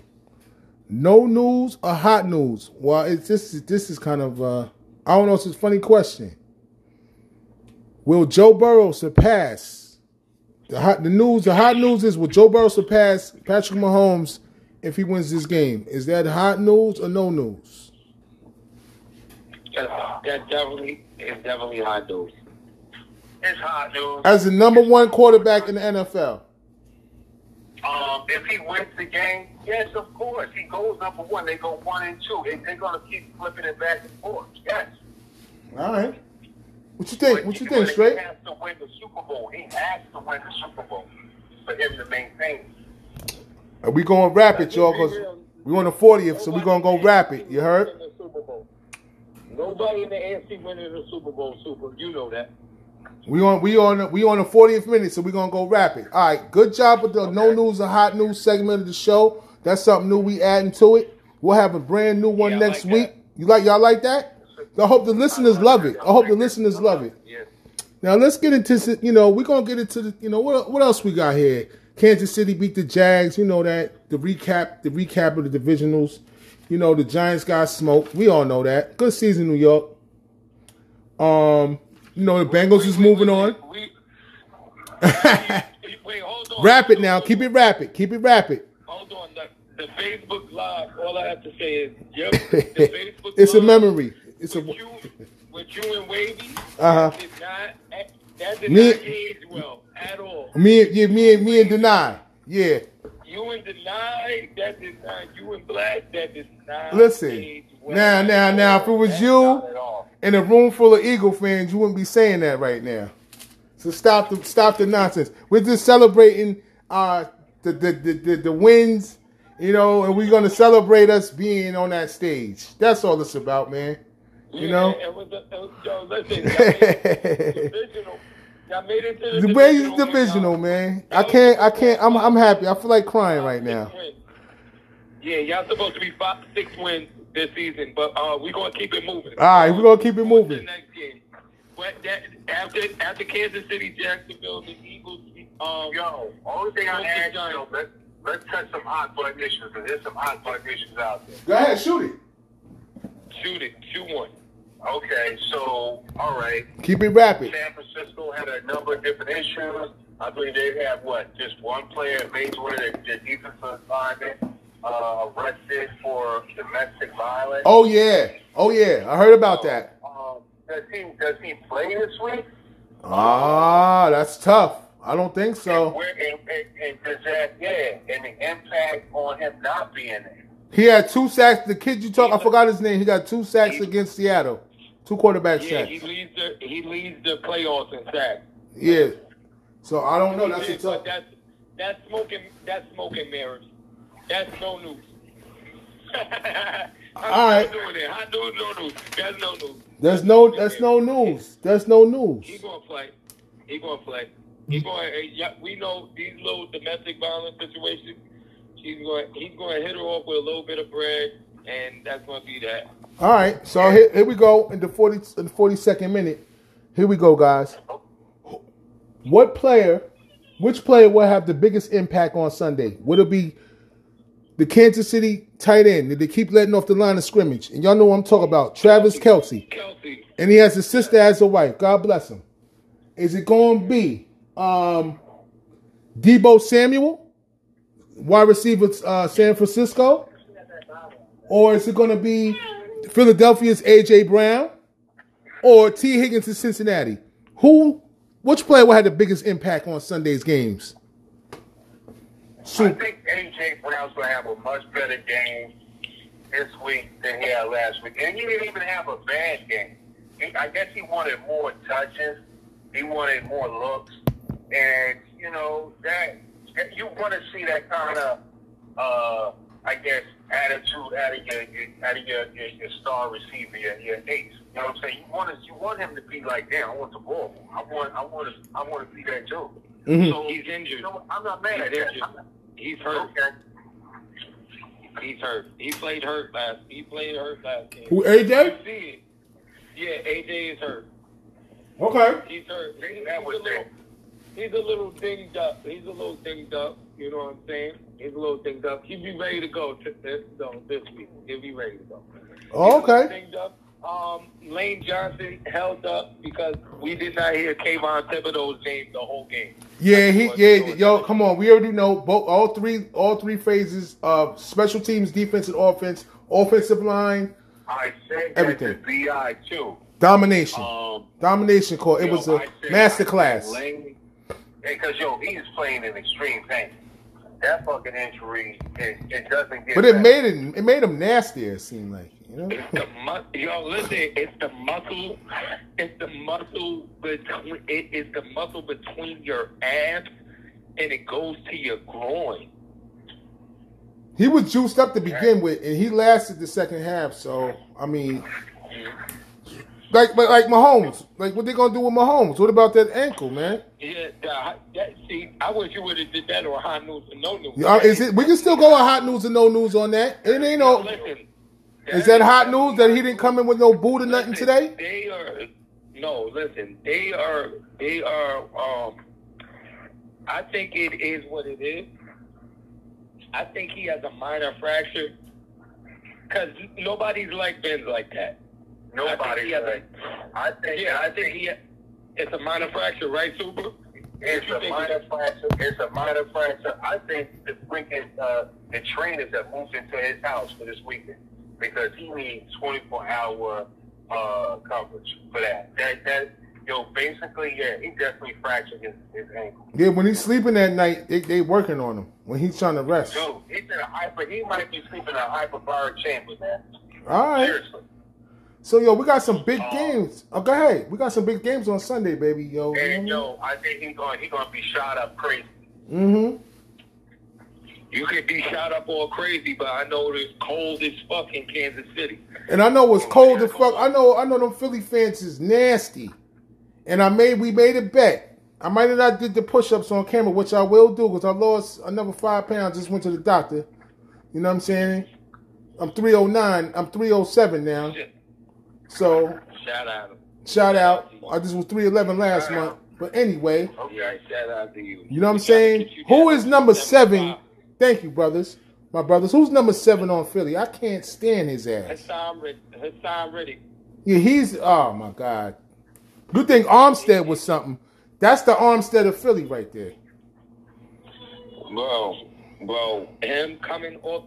Speaker 1: No news or hot news? Well, it's this. is- This is kind of. uh I don't know. It's a funny question. Will Joe Burrow surpass the hot? The news. The hot news is will Joe Burrow surpass Patrick Mahomes if he wins this game? Is that hot news or no news?
Speaker 3: That, that definitely is definitely hot news.
Speaker 4: It's hot news.
Speaker 1: As the number one quarterback in the NFL.
Speaker 4: Um, if he wins the game, yes, of course. He goes number one. They go one and two. They, they're going to keep flipping it back and forth. Yes.
Speaker 1: All right. What you think?
Speaker 4: But
Speaker 1: What you think, straight?
Speaker 4: He has to win the Super Bowl. He has to win the Super Bowl for him to maintain.
Speaker 1: Are we going rapid, y'all? Cause we on the 40th, so we gonna go rapid. You heard?
Speaker 3: In the Super Bowl. Nobody in the AFC winning the Super Bowl. Super, you know that.
Speaker 1: We on we on the, we on the 40th minute, so we gonna go rapid. All right, good job with the no news or hot news segment of the show. That's something new we adding to it. We'll have a brand new one
Speaker 2: Yeah,
Speaker 1: next
Speaker 2: like
Speaker 1: week.
Speaker 2: that.
Speaker 1: You like y'all like that? I hope the listeners love it. I hope the listeners love it.
Speaker 2: Yeah.
Speaker 1: Now let's get into you know we're gonna get into the you know what what else we got here. Kansas City beat the Jags. You know that the recap the recap of the divisionals. You know the Giants got smoked. We all know that. Good season, New York. Um, you know the Bengals is moving on.
Speaker 3: We, wait, hold on.
Speaker 1: Rapid now. Keep it rapid. Keep it rapid.
Speaker 3: Hold on. The, the Facebook Live, all I have to say is, yep, the Facebook
Speaker 1: it's a memory. It's a
Speaker 3: With you, with you and Wavy,
Speaker 1: Uh-huh.
Speaker 3: that did not, that did
Speaker 1: Me-
Speaker 3: not age well at all.
Speaker 1: me. Yeah, me and me and deny. Yeah.
Speaker 3: You and Deny, that did not. You and Black, that did not
Speaker 1: Listen.
Speaker 3: age well
Speaker 1: Now, now, now. If it was you in a room full of Eagle fans, you wouldn't be saying that right now. So stop the stop the nonsense. We're just celebrating uh the the the, the, the wins, you know, and we're gonna celebrate us being on that stage. That's all it's about, man. You
Speaker 3: Yeah,
Speaker 1: know?
Speaker 3: It was, a, it was, yo, listen, y'all made it to the divisional. Y'all made it to the,
Speaker 1: The way is
Speaker 3: divisional,
Speaker 1: divisional, man. I can't I can't I'm I'm happy. I feel like crying right now.
Speaker 3: Wins. Yeah, y'all supposed to be five, six wins this season, but uh, we're gonna keep it moving.
Speaker 1: All right, we're gonna keep it moving.
Speaker 3: next game. But that, after after Kansas City, Jacksonville, the Eagles. Um,
Speaker 4: Yo, only thing I
Speaker 3: Smoke the
Speaker 4: ask you, let's, let's touch some hot button issues, because there's some hot button issues out there.
Speaker 1: Go ahead, shoot it.
Speaker 3: shoot it, shoot one.
Speaker 4: Okay, so, all right.
Speaker 1: Keep it rapid.
Speaker 4: San Francisco had a number of different issues. I believe they had, what, just one player, major one of their, defensive linemen, uh, arrested for domestic violence.
Speaker 1: Oh yeah. Oh yeah. I heard about that.
Speaker 4: Um, does he, does he play this week?
Speaker 1: Ah, that's tough. I don't think
Speaker 4: And,
Speaker 1: so.
Speaker 4: where, and, and, and does that, yeah, and the impact on him not being there?
Speaker 1: He had two sacks. The kid you talk, I forgot his name. He got two sacks against Seattle. Two quarterback
Speaker 3: Yeah, he leads the he leads the playoffs in sacks.
Speaker 1: Yeah. So I don't know. That's a tough.
Speaker 3: that's that's smoking that's smoking mirrors. That's no news.
Speaker 1: All right.
Speaker 3: doing it. Hot news, no news. That's no news.
Speaker 1: There's no. That's no news. That's no news.
Speaker 3: He gonna play. He gonna play. He going. Yeah, we know these little domestic violence situations. He's going. He's going to hit her off with a little bit of bread, and that's going to be that.
Speaker 1: All right. So here, here we go in the forty in the forty second minute. Here we go, guys. What player, which player will have the biggest impact on Sunday? Would it be the Kansas City tight end? Did they keep letting off the line of scrimmage? And y'all know what I'm talking about. Travis Kelce.
Speaker 3: Kelce.
Speaker 1: and he has a sister as a wife. God bless him. Is it going to be um, Deebo Samuel, wide receiver, uh, San Francisco, or is it going to be Philadelphia's AJ Brown, or Tee Higgins in Cincinnati? Who, which player will have the biggest impact on Sunday's games?
Speaker 4: I think AJ Brown's to have a much better game this week than he had last week. And he didn't even have a bad game. He, I guess he wanted more touches. He wanted more looks. And, you know, that, that you want to see that kind of, uh, I guess, attitude out of your, your out of your, your, your star receiver, your, your ace. You know what I'm saying? You want to, you want him to be like, damn, I want the ball. I want, I want to, I want to be that too.
Speaker 1: Mhm.
Speaker 4: So
Speaker 3: He's injured.
Speaker 4: You know. I'm not mad at
Speaker 3: He's
Speaker 4: that.
Speaker 3: injured.
Speaker 4: I'm not-
Speaker 3: He's hurt.
Speaker 4: Okay.
Speaker 3: He's hurt. He played hurt last. He played hurt last game.
Speaker 1: Who,
Speaker 3: You
Speaker 1: AJ?
Speaker 3: see it. Yeah, AJ is hurt.
Speaker 1: Okay.
Speaker 3: He's hurt. He's,
Speaker 4: That
Speaker 3: he's
Speaker 4: was
Speaker 3: a little. He's a little dinged up. He's a little dinged up. You know what I'm saying? He's a little dinged up. He'll be ready to go t- this, no, this week. He'll be ready to go.
Speaker 1: Oh,
Speaker 3: He's a little
Speaker 1: okay.
Speaker 3: Up. Um, Lane Johnson held up because we did not hear Kayvon Thibodeaux's name the whole game.
Speaker 1: Yeah, he yeah, yo, come on. We already know both all three all three phases of special teams, defense, and offense, offensive line,
Speaker 4: I said
Speaker 1: Everything.
Speaker 4: BI too.
Speaker 1: domination.
Speaker 4: Um,
Speaker 1: Domination call. It
Speaker 4: yo,
Speaker 1: was a
Speaker 4: said-
Speaker 1: master class.
Speaker 4: Lane- Because yo, he's playing in extreme pain. That fucking injury, it, it doesn't get.
Speaker 1: But it
Speaker 4: better.
Speaker 1: made it it made him nastier. It seemed like you know.
Speaker 3: It's the mu- yo, listen. It's the muscle. It's the muscle between. It is the muscle between your abs, and it goes to your groin.
Speaker 1: He was juiced up to begin with, and he lasted the second half. So I mean, mm-hmm. Like but like Mahomes, like what they gonna do with Mahomes? What about that ankle, man?
Speaker 3: Yeah, that, see, I wish you would have did that on high news and no news.
Speaker 1: Uh, is it? We can still go on hot news and no news on that. It ain't no.
Speaker 3: Listen,
Speaker 1: Is that hot news that he didn't come in with no boot or nothing
Speaker 3: Listen,
Speaker 1: today?
Speaker 3: They are no. Listen, they are. They are. Um, I think it is what it is. I think he has a minor fracture because nobody's like Ben's like that. I think
Speaker 4: Nobody.
Speaker 3: he has a-
Speaker 4: like, I think.
Speaker 3: yeah,
Speaker 4: I think
Speaker 3: he. It's a minor fracture, right, Super?
Speaker 4: It's a minor fracture. It's a minor fracture. I think the freaking uh, the trainers have moved into his house for this weekend because he needs 24 hour uh, coverage for that. That that yo basically yeah he definitely fractured his, his ankle.
Speaker 1: Yeah, when he's sleeping at night, they they working on him when he's trying to rest.
Speaker 4: Dude, he's in a hyper. He might be sleeping in a hyperbaric chamber, man.
Speaker 1: All right.
Speaker 4: Seriously.
Speaker 1: So yo, we got some big games. Oh, go ahead. We got some big games on Sunday, baby. Yo.
Speaker 4: And yo, I think he's going. He's going to be shot up crazy.
Speaker 1: Mm-hmm.
Speaker 3: You could be shot up all crazy, but I know it's cold as fuck in Kansas City.
Speaker 1: And I know it's cold as fuck. I know. I know them Philly fans is nasty. And I made. We made a bet. I might have not did the push-ups on camera, which I will do because I lost another five pounds. Just went to the doctor. You know what I'm saying? I'm 309. I'm 307 now.
Speaker 3: Shit.
Speaker 1: So
Speaker 3: Shout out.
Speaker 1: shout out. I just was 311 last month. But anyway,
Speaker 3: Yeah, shout out to you.
Speaker 1: you know what I'm saying? Who is number seven? Thank you, brothers. My brothers. Who's number seven on Philly? I can't stand his ass.
Speaker 3: Haason Reddick.
Speaker 1: Yeah, he's oh my god. Good thing Armstead was something. That's the Armstead of Philly right there.
Speaker 3: Bro, bro, him coming off.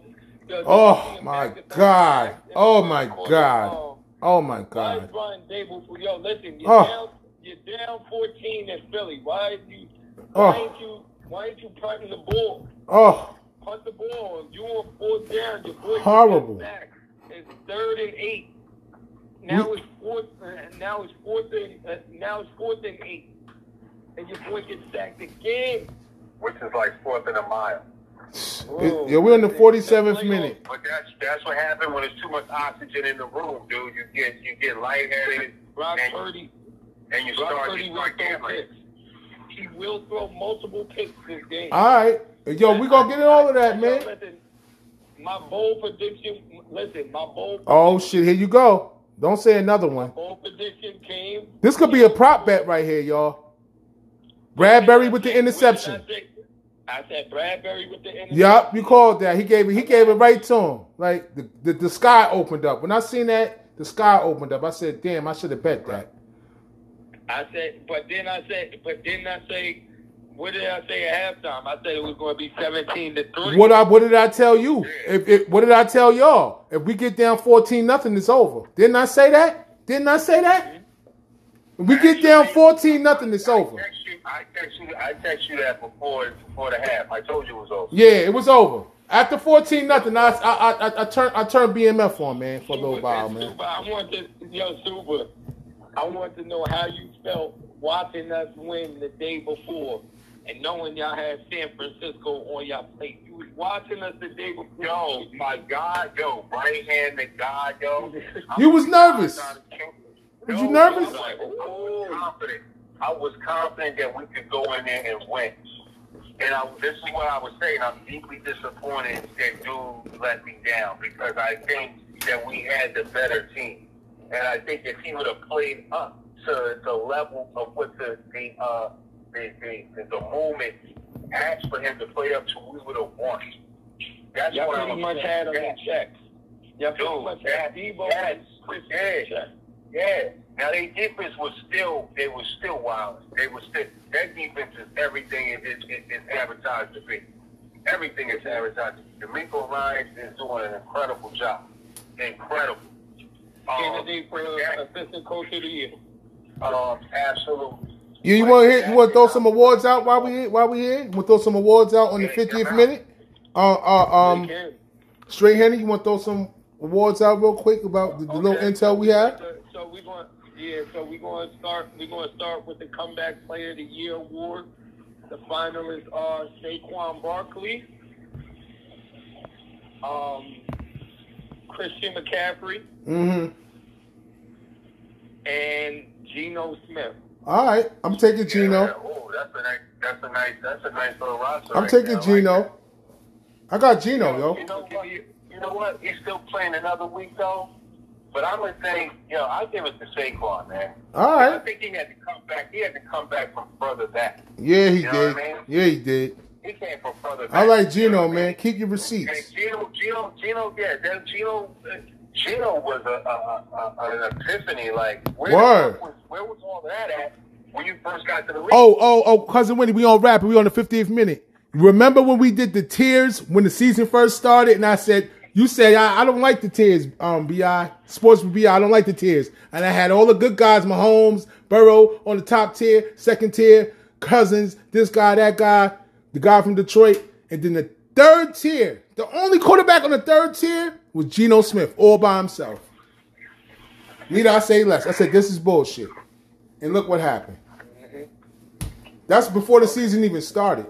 Speaker 1: Oh my God. Oh my God.
Speaker 3: Oh,
Speaker 1: Oh my God!
Speaker 3: Why is
Speaker 1: god.
Speaker 3: Brian Daboll for yo? Listen, you're
Speaker 1: Oh.
Speaker 3: down. You're down 14 in Philly. Why you?
Speaker 1: Oh.
Speaker 3: Why ain't you? Why ain't you punting the ball?
Speaker 1: Oh,
Speaker 3: Punt the ball. You on fourth down. Your boy
Speaker 1: Horrible.
Speaker 3: Back. It's third and eight. Now it's fourth. Uh, now it's fourth and uh, now it's fourth and eight. And your boy gets sacked again.
Speaker 4: which is like fourth in a mile.
Speaker 1: It- yeah, we're in the 47th minute.
Speaker 4: But that's that's what happens when there's too much oxygen in the room, dude. You get you get lightheaded
Speaker 3: Brock
Speaker 4: and,
Speaker 3: Purdy.
Speaker 4: and you
Speaker 3: Brock
Speaker 4: start
Speaker 3: Purdy
Speaker 4: you
Speaker 3: will
Speaker 4: start gambling.
Speaker 3: picks. He will throw multiple picks this game.
Speaker 1: all right. Yo, we're gonna get in all of that, man.
Speaker 3: Listen, my bold prediction. Listen, my bold.
Speaker 1: Oh shit, here you go. Don't say another one.
Speaker 3: bold prediction came.
Speaker 1: This could be a prop bet right here, y'all. Bradberry with the interception.
Speaker 3: What did I said Bradberry with the interception.
Speaker 1: Yup, you called that. He gave it. He gave it right to him. Like the, the the sky opened up. When I seen that, the sky opened up. I said, "Damn, I should have bet that."
Speaker 3: I said, but then I said, but didn't I say? What did I say at halftime? I said it was going to be seventeen to three.
Speaker 1: What I what did I tell you? If, if what did I tell y'all? If we get down fourteen nothing, it's over. Didn't I say that? Didn't I say that? Mm-hmm. If we get down fourteen nothing, it's over.
Speaker 4: I text you. I text you. I that before before the half. I told you it was over.
Speaker 1: Yeah, it was over. After fourteen nothing, I I I, I turned I turned BMF on man for a little while, man.
Speaker 3: Super, I want to, yo, Super. I want to know how you felt watching us win the day before, and knowing y'all had San Francisco on your plate. You was watching us the day before.
Speaker 4: Yo, my God, yo, right handed God, yo.
Speaker 1: You was nervous. Was you nervous?
Speaker 4: I was, I was oh, confident. I was confident that we could go in there and win. And I, this is what I was saying. I'm deeply disappointed that dude let me down because I think that we had the better team. And I think if he would have played up to the level of what the the uh, the, the, the, asked for him to play up to, we would have won. That's
Speaker 3: Y'all
Speaker 4: what
Speaker 3: pretty
Speaker 4: I'm
Speaker 3: much had him in
Speaker 4: saying.
Speaker 3: check. Y'all pretty much had Deebo
Speaker 4: yes,
Speaker 3: and Chris
Speaker 4: yeah.
Speaker 3: in check.
Speaker 4: Yeah. Now their defense was still they were still wild. They were still that defense is everything it is it, it's advertised to be. Everything is advertised. DeMeco Ryan is doing an incredible job. Incredible. Um,
Speaker 3: Candidate for
Speaker 4: that-
Speaker 3: assistant coach of the year.
Speaker 4: um, absolutely.
Speaker 1: You, you want to hit? You want to throw some awards out while we here? While we here? You want to throw some awards out on the 50th minute? Uh, uh, um, straight Henny, you want to throw some awards out real quick about the, the little intel we have?
Speaker 3: So, so we're going, yeah. So we're going to start. We're going to start with the comeback player of the year award. The finalists are Saquon Barkley, um, Christian McCaffrey,
Speaker 1: Mm-hmm.
Speaker 3: and Geno Smith.
Speaker 1: All right, I'm taking Geno.
Speaker 4: Yeah, oh, that's a nice. That's a nice. That's a nice little roster.
Speaker 1: I'm
Speaker 4: right
Speaker 1: taking
Speaker 4: there. I like Geno.
Speaker 1: I got Geno, yo.
Speaker 4: You know? You, you know what? He's still playing another week though. But I'm gonna say, you know, I give it to Saquon, man.
Speaker 1: All
Speaker 4: I
Speaker 1: right.
Speaker 4: think he had to come back. He had to come back from further back.
Speaker 1: Yeah, he
Speaker 4: You know
Speaker 1: did.
Speaker 4: what I mean?
Speaker 1: Yeah, he did.
Speaker 4: He came from further back.
Speaker 1: I like
Speaker 4: Geno,
Speaker 1: man. Keep your
Speaker 4: And
Speaker 1: receipts.
Speaker 4: Geno, Geno, Geno, yeah, that Geno, Geno was a, a, a, an epiphany. Like, where, the
Speaker 1: Word.
Speaker 4: fuck was, where was all that at when you first got to the league?
Speaker 1: Oh, oh, oh, cousin Winnie, we on rap. We on the 50th minute. Remember when we did the tears when the season first started, and I said, "You said I, I don't like the tiers." Um, Bi Sports Bi, I don't like the tiers, and I had all the good guys, Mahomes, Burrow on the top tier, second tier, Cousins, this guy, that guy, the guy from Detroit, and then the third tier, the only quarterback on the third tier was Geno Smith, all by himself. Need I say less? I said this is bullshit, and look what happened. That's before the season even started.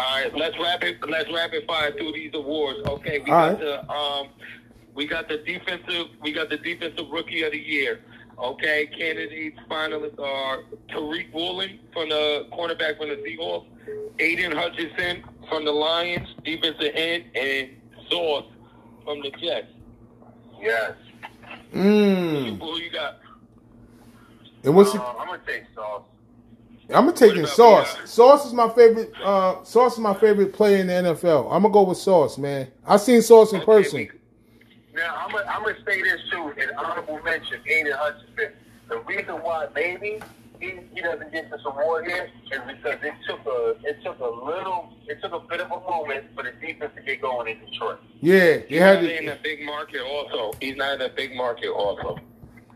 Speaker 3: All right, let's rapid let's rapid fire through these awards. Okay, we
Speaker 1: All
Speaker 3: got
Speaker 1: right.
Speaker 3: the um we got the defensive we got the defensive rookie of the year. Okay, candidates finalists are Tariq Woolen from the cornerback from the Seahawks, Aidan Hutchinson from the Lions, defensive end, and Sauce from the Jets.
Speaker 4: Yes.
Speaker 1: Mm.
Speaker 3: Who you got?
Speaker 1: And what's
Speaker 4: Uh, I'm gonna take Sauce.
Speaker 1: I'm gonna taking
Speaker 3: about
Speaker 1: Sauce.
Speaker 3: Beyond?
Speaker 1: Sauce is my favorite. Uh, Sauce is my favorite player in the NFL. I'm gonna go with Sauce, man. I seen Sauce in
Speaker 3: Okay,
Speaker 1: person.
Speaker 3: we-
Speaker 4: Now I'm gonna I'm gonna say this too. An honorable mention, Aidan Hutchinson. The reason why maybe he, he doesn't get this award here is because it took a it took a little it took a bit of a moment for the defense to get going in Detroit.
Speaker 1: Yeah, he
Speaker 3: He's
Speaker 1: had.
Speaker 3: not in
Speaker 1: To,
Speaker 3: a big market also. He's not in a big market also.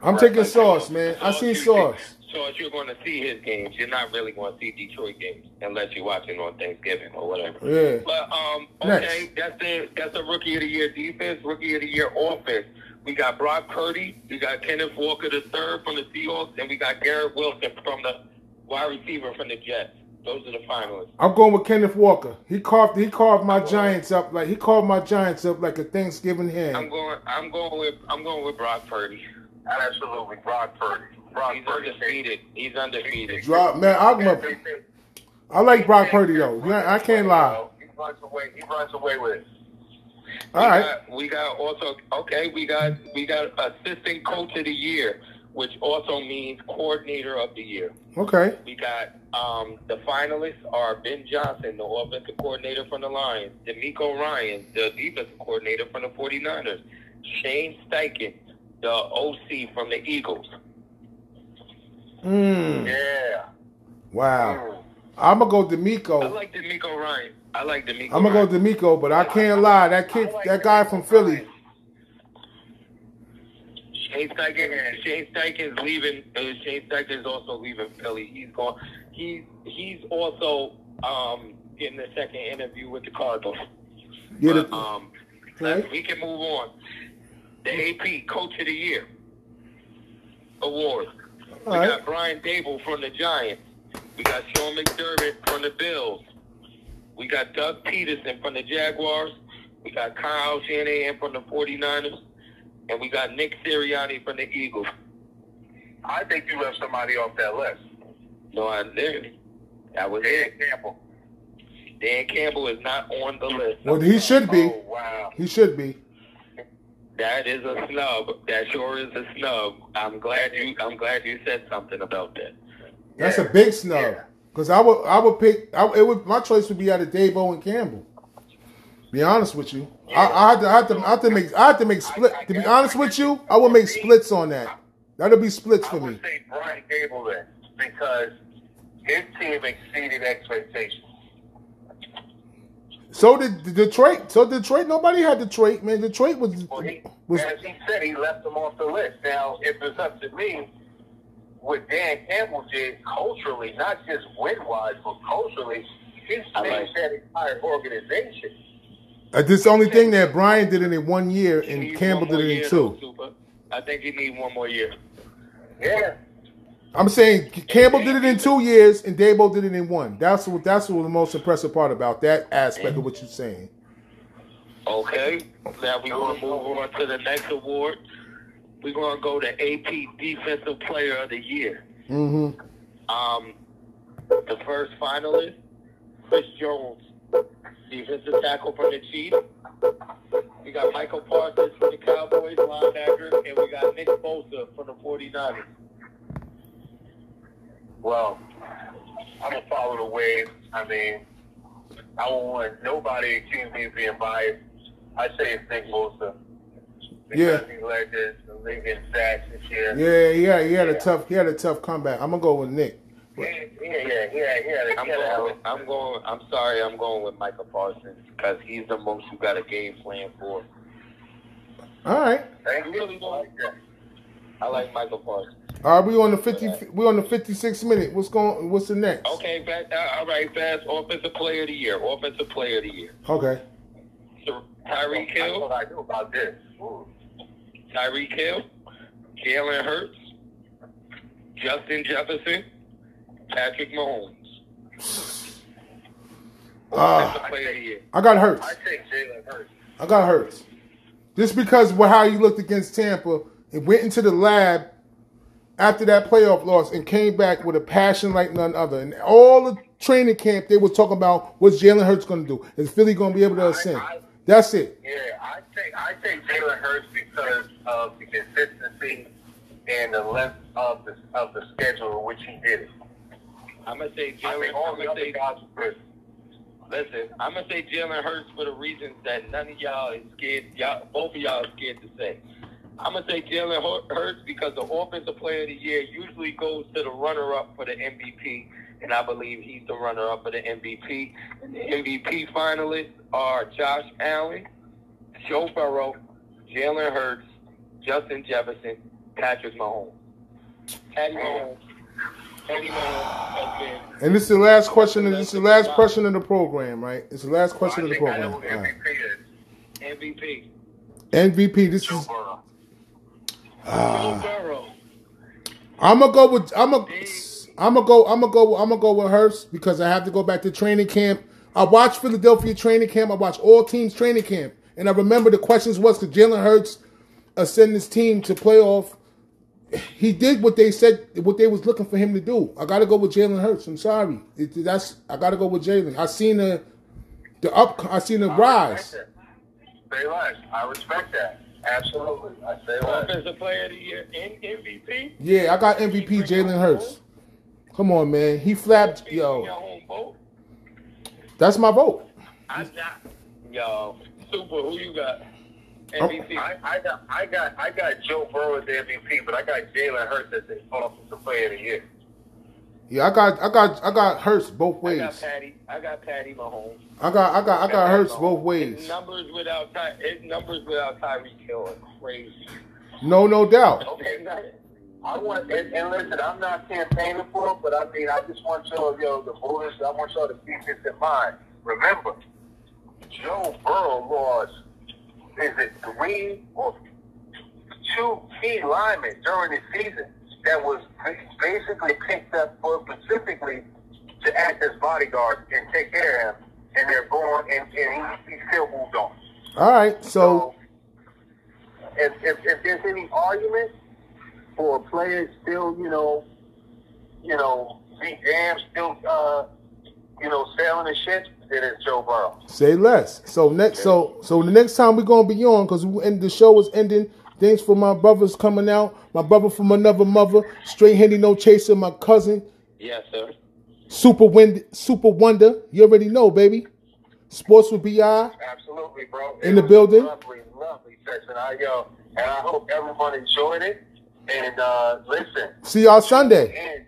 Speaker 1: I'm taking Sauce, man. I seen
Speaker 3: you-
Speaker 1: Sauce.
Speaker 3: So if you're going to see his games, you're not really going to see Detroit games unless you're watching on Thanksgiving or whatever.
Speaker 1: Yeah.
Speaker 3: But um,
Speaker 1: Next.
Speaker 3: okay, that's the that's the rookie of the year defense, rookie of the year offense. We got Brock Purdy, we got Kenneth Walker the third from the Seahawks, and we got Garrett Wilson from the wide receiver from the Jets. Those are the finalists.
Speaker 1: I'm going with Kenneth Walker. He carved. He carved my Giants up like he carved my Giants up like a Thanksgiving
Speaker 3: I'm going. I'm going with. I'm going with Brock Purdy.
Speaker 4: Absolutely, Brock Purdy. Brock
Speaker 3: He's
Speaker 4: Purdy.
Speaker 3: undefeated. He's undefeated.
Speaker 1: Drop, man. I'm a, I like Brock Purdy though. I can't lie.
Speaker 4: He runs away. He runs away with it.
Speaker 1: All
Speaker 3: we
Speaker 1: right.
Speaker 3: Got, we got also okay. We got we got assistant coach of the year, which also means coordinator of the year.
Speaker 1: Okay.
Speaker 3: We got um, the finalists are Ben Johnson, the offensive coordinator from the Lions, DeMeco Ryan, the defensive coordinator from the 49ers, Shane Steichen, the OC from the Eagles.
Speaker 1: Mm.
Speaker 4: Yeah.
Speaker 1: Wow. I'm gonna go
Speaker 3: DeMeco.
Speaker 1: I
Speaker 3: like DeMeco Ryan. I like DeMeco.
Speaker 1: I'm gonna go. DeMeco, but I can't lie. That kid, that guy from Philly.
Speaker 3: Shane Steichen, Shane Steichen's leaving. Uh, Shane Steichen's also leaving Philly. He's going. He's he's also um, getting a second interview with the Cardinals.
Speaker 1: Yeah,
Speaker 3: But,
Speaker 1: the-
Speaker 3: um,
Speaker 1: Okay.
Speaker 3: we can move on. The AP Coach of the Year award.
Speaker 1: All
Speaker 3: we
Speaker 1: right.
Speaker 3: got Brian Daboll from the Giants. We got Sean McDermott from the Bills. We got Doug Pederson from the Jaguars. We got Kyle Shanahan from the 49ers. And we got Nick Sirianni from the Eagles.
Speaker 4: I think you left somebody off that list.
Speaker 3: No, I didn't. That was
Speaker 4: Dan
Speaker 3: it.
Speaker 4: Campbell.
Speaker 3: Dan Campbell is not on the list.
Speaker 1: Well, he should be.
Speaker 4: Oh wow.
Speaker 1: He should be.
Speaker 3: That is a snub. That sure is a snub. I'm glad you. I'm glad you said something about that.
Speaker 1: That's
Speaker 4: Yeah.
Speaker 1: a big snub.
Speaker 4: Yeah.
Speaker 1: Because I would, I would pick. I, it would. My choice would be out of Daboll and Campbell. Be honest with you. I, I had to. I had to. I had to make. I had to make split. To be honest with you, I would make splits on that. That'll be splits
Speaker 4: I
Speaker 1: for me.
Speaker 4: would say Brian Daboll then because his team exceeded expectations.
Speaker 1: So did Detroit. So Detroit. Nobody had Detroit, man. Detroit was
Speaker 4: Well, he,
Speaker 1: was.
Speaker 4: as he said, he left them off the list. Now, if it's up to me, what Dan Campbell did culturally, not just win wise, but culturally, he changed
Speaker 3: like-
Speaker 4: that entire organization.
Speaker 1: Uh, this is the only thing that Brian did it in one year and Campbell did it in two.
Speaker 3: I think he needs one more year.
Speaker 4: Yeah.
Speaker 1: I'm saying Campbell did it in two years and Daboll did it in one. That's what that's what the most impressive part about that aspect of what you're saying.
Speaker 3: Okay. Now we're going to move on to the next award. We're going to go to AP Defensive Player of the Year.
Speaker 1: Mm-hmm.
Speaker 3: Um, the first finalist, Chris Jones, defensive tackle from the Chiefs. We got Michael Parsons from the Cowboys, linebacker, and we got Nick Bosa from the 49ers.
Speaker 4: Well, I'm gonna follow the wave. I mean, I don't want nobody to accuse me of being biased. I say it's Nick Bosa. Because
Speaker 1: Yeah.
Speaker 4: he led the, the league in sacks this year.
Speaker 1: Yeah, yeah, he had a tough he had a tough comeback. I'm gonna go with Nick.
Speaker 4: Yeah, yeah, yeah, yeah, yeah.
Speaker 3: I'm going. With, I'm going. I'm sorry. I'm going with Michael Parsons because he's the most you got a game plan for.
Speaker 1: All right.
Speaker 4: Thank you.
Speaker 3: Really don't. I like Michael Parsons.
Speaker 1: All right, we on the fifty we on the fifty six minute. What's going what's the next?
Speaker 3: Okay, fast, uh, all right, fast. Offensive Player of the Year. Offensive Player of the Year.
Speaker 1: Okay.
Speaker 3: So, Tyreek
Speaker 4: That's
Speaker 3: Hill.
Speaker 4: what I do about this.
Speaker 3: Tyreek Hill. Jalen Hurts. Justin Jefferson. Patrick Mahomes.
Speaker 1: Ah.
Speaker 3: Offensive Player of the Year.
Speaker 1: I got Hurts.
Speaker 4: I take Jalen Hurts.
Speaker 1: I got Hurts. Just because of how he looked against Tampa, it went into the lab after that playoff loss and came back with a passion like none other. And all the training camp they were talking about what's Jalen Hurts going to do? Is Philly going to be able to ascend? That's it.
Speaker 4: Yeah, I take I take Jalen Hurts because of the consistency and the length of the of the schedule in which he did it.
Speaker 3: I'm gonna say
Speaker 4: I
Speaker 3: Jalen.
Speaker 4: think all
Speaker 3: I'm gonna say
Speaker 4: guys were.
Speaker 3: Listen, I'm gonna say Jalen Hurts for the reasons that none of y'all is scared. Y'all, both of y'all are scared to say. I'm gonna say Jalen Hurts because the Offensive Player of the Year usually goes to the runner-up for the MVP, and I believe he's the runner-up for the MVP. And the MVP finalists are Josh Allen, Joe Burrow, Jalen Hurts, Justin Jefferson, Patrick Mahomes. Patty Mahomes. Patty Mahomes
Speaker 1: And this is the last question. This is the last question of the program, right? It's the last question
Speaker 4: I
Speaker 1: of the
Speaker 4: think I know
Speaker 1: program. right.
Speaker 4: MVP is.
Speaker 3: MVP.
Speaker 1: MVP. This
Speaker 4: Joe
Speaker 1: is.
Speaker 4: Burrow.
Speaker 3: Ah. Joe
Speaker 1: I'm gonna go with. I'm gonna. I'm gonna go. I'm gonna go. I'm gonna go with Hurst because I have to go back to training camp. I watched Philadelphia training camp. I watched all teams training camp, and I remember the questions was because Jalen Hurts ascend his team to playoff. He did what they said, what they was looking for him to do. I got to go with Jalen Hurts. I'm sorry, it, that's I got to go with Jalen. I seen the the up. I seen the
Speaker 4: I
Speaker 1: rise.
Speaker 4: that. Say. I respect that. Absolutely. I say less.
Speaker 3: Offensive Player of the Year and MVP.
Speaker 1: Yeah, I got MVP Jalen Hurts. Come on, man. He flapped.
Speaker 3: Your
Speaker 1: Yo,
Speaker 3: home vote.
Speaker 1: that's my vote.
Speaker 3: I not. Yo, super. Who you got?
Speaker 1: Oh,
Speaker 3: MVP.
Speaker 4: I, I got I got I got Joe Burrow as the MVP, but I got Jalen Hurts as the offensive player of the year.
Speaker 1: Yeah, I got, I got, I got Hurts both ways.
Speaker 3: I
Speaker 1: ways.
Speaker 3: got Patty. I got Patty Mahomes.
Speaker 1: I got, I got, I got Hurts
Speaker 3: Mahomes.
Speaker 1: both
Speaker 3: His
Speaker 1: ways.
Speaker 3: numbers without Ty, his numbers without Tyreek Hill are crazy.
Speaker 1: No, no doubt.
Speaker 3: Okay, not
Speaker 4: I want and, and listen, I'm not campaigning for it, but I mean I just want y'all, yo, the voters, I want y'all to keep this in mind. Remember, Joe Burrow lost is it three or two key linemen during the season that was basically picked up for specifically to act as bodyguards and take care of him, and they're going and, and he, he still moved on.
Speaker 1: All right, so
Speaker 4: if, if, if there's any argument for a player still, you know, you know, be damn still, uh, you know, sailing the ship, then it's Joe Burrow.
Speaker 1: say less. So next, so so the next time we're gonna be on because and the show is ending. Thanks for my brothers coming out. My brother from another mother, straight Henny no chaser. My cousin,
Speaker 3: Yes, sir.
Speaker 1: super wind, super wonder. You already know, baby. Sports with Bi.
Speaker 4: Absolutely, bro.
Speaker 1: In the building?
Speaker 4: Lovely, lovely session. I yo, and I hope everyone enjoyed it. And uh, listen,
Speaker 1: See y'all Sunday.
Speaker 4: and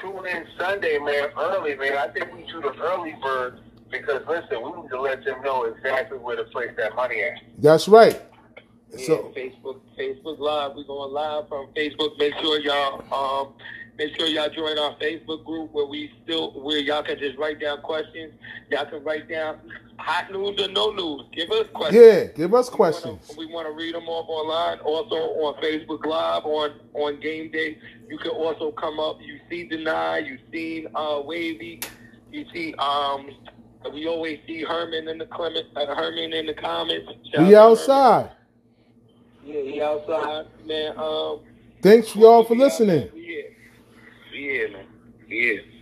Speaker 4: tune in Sunday, man, early, man. I think we do the early bird because listen, we need to let them know exactly where to place that money at.
Speaker 1: That's right.
Speaker 3: Yeah,
Speaker 1: So
Speaker 3: Facebook, Facebook Live. We're going live from Facebook. Make sure y'all um, Make sure y'all join our Facebook group where we still where y'all can just write down questions. Y'all can write down hot news or no news. Give us questions.
Speaker 1: Yeah, give us questions.
Speaker 3: We want to read them off online. Also on Facebook Live on on game day. You can also come up. You see deny. You see uh, wavy. You see um. We always see Herman in the Clement, uh, Herman in the comments. Shout
Speaker 1: We outside.
Speaker 3: Herman. Yeah, he outside, man. Um,
Speaker 1: Thanks y'all for listening.
Speaker 3: yeah, yeah, man. Yeah.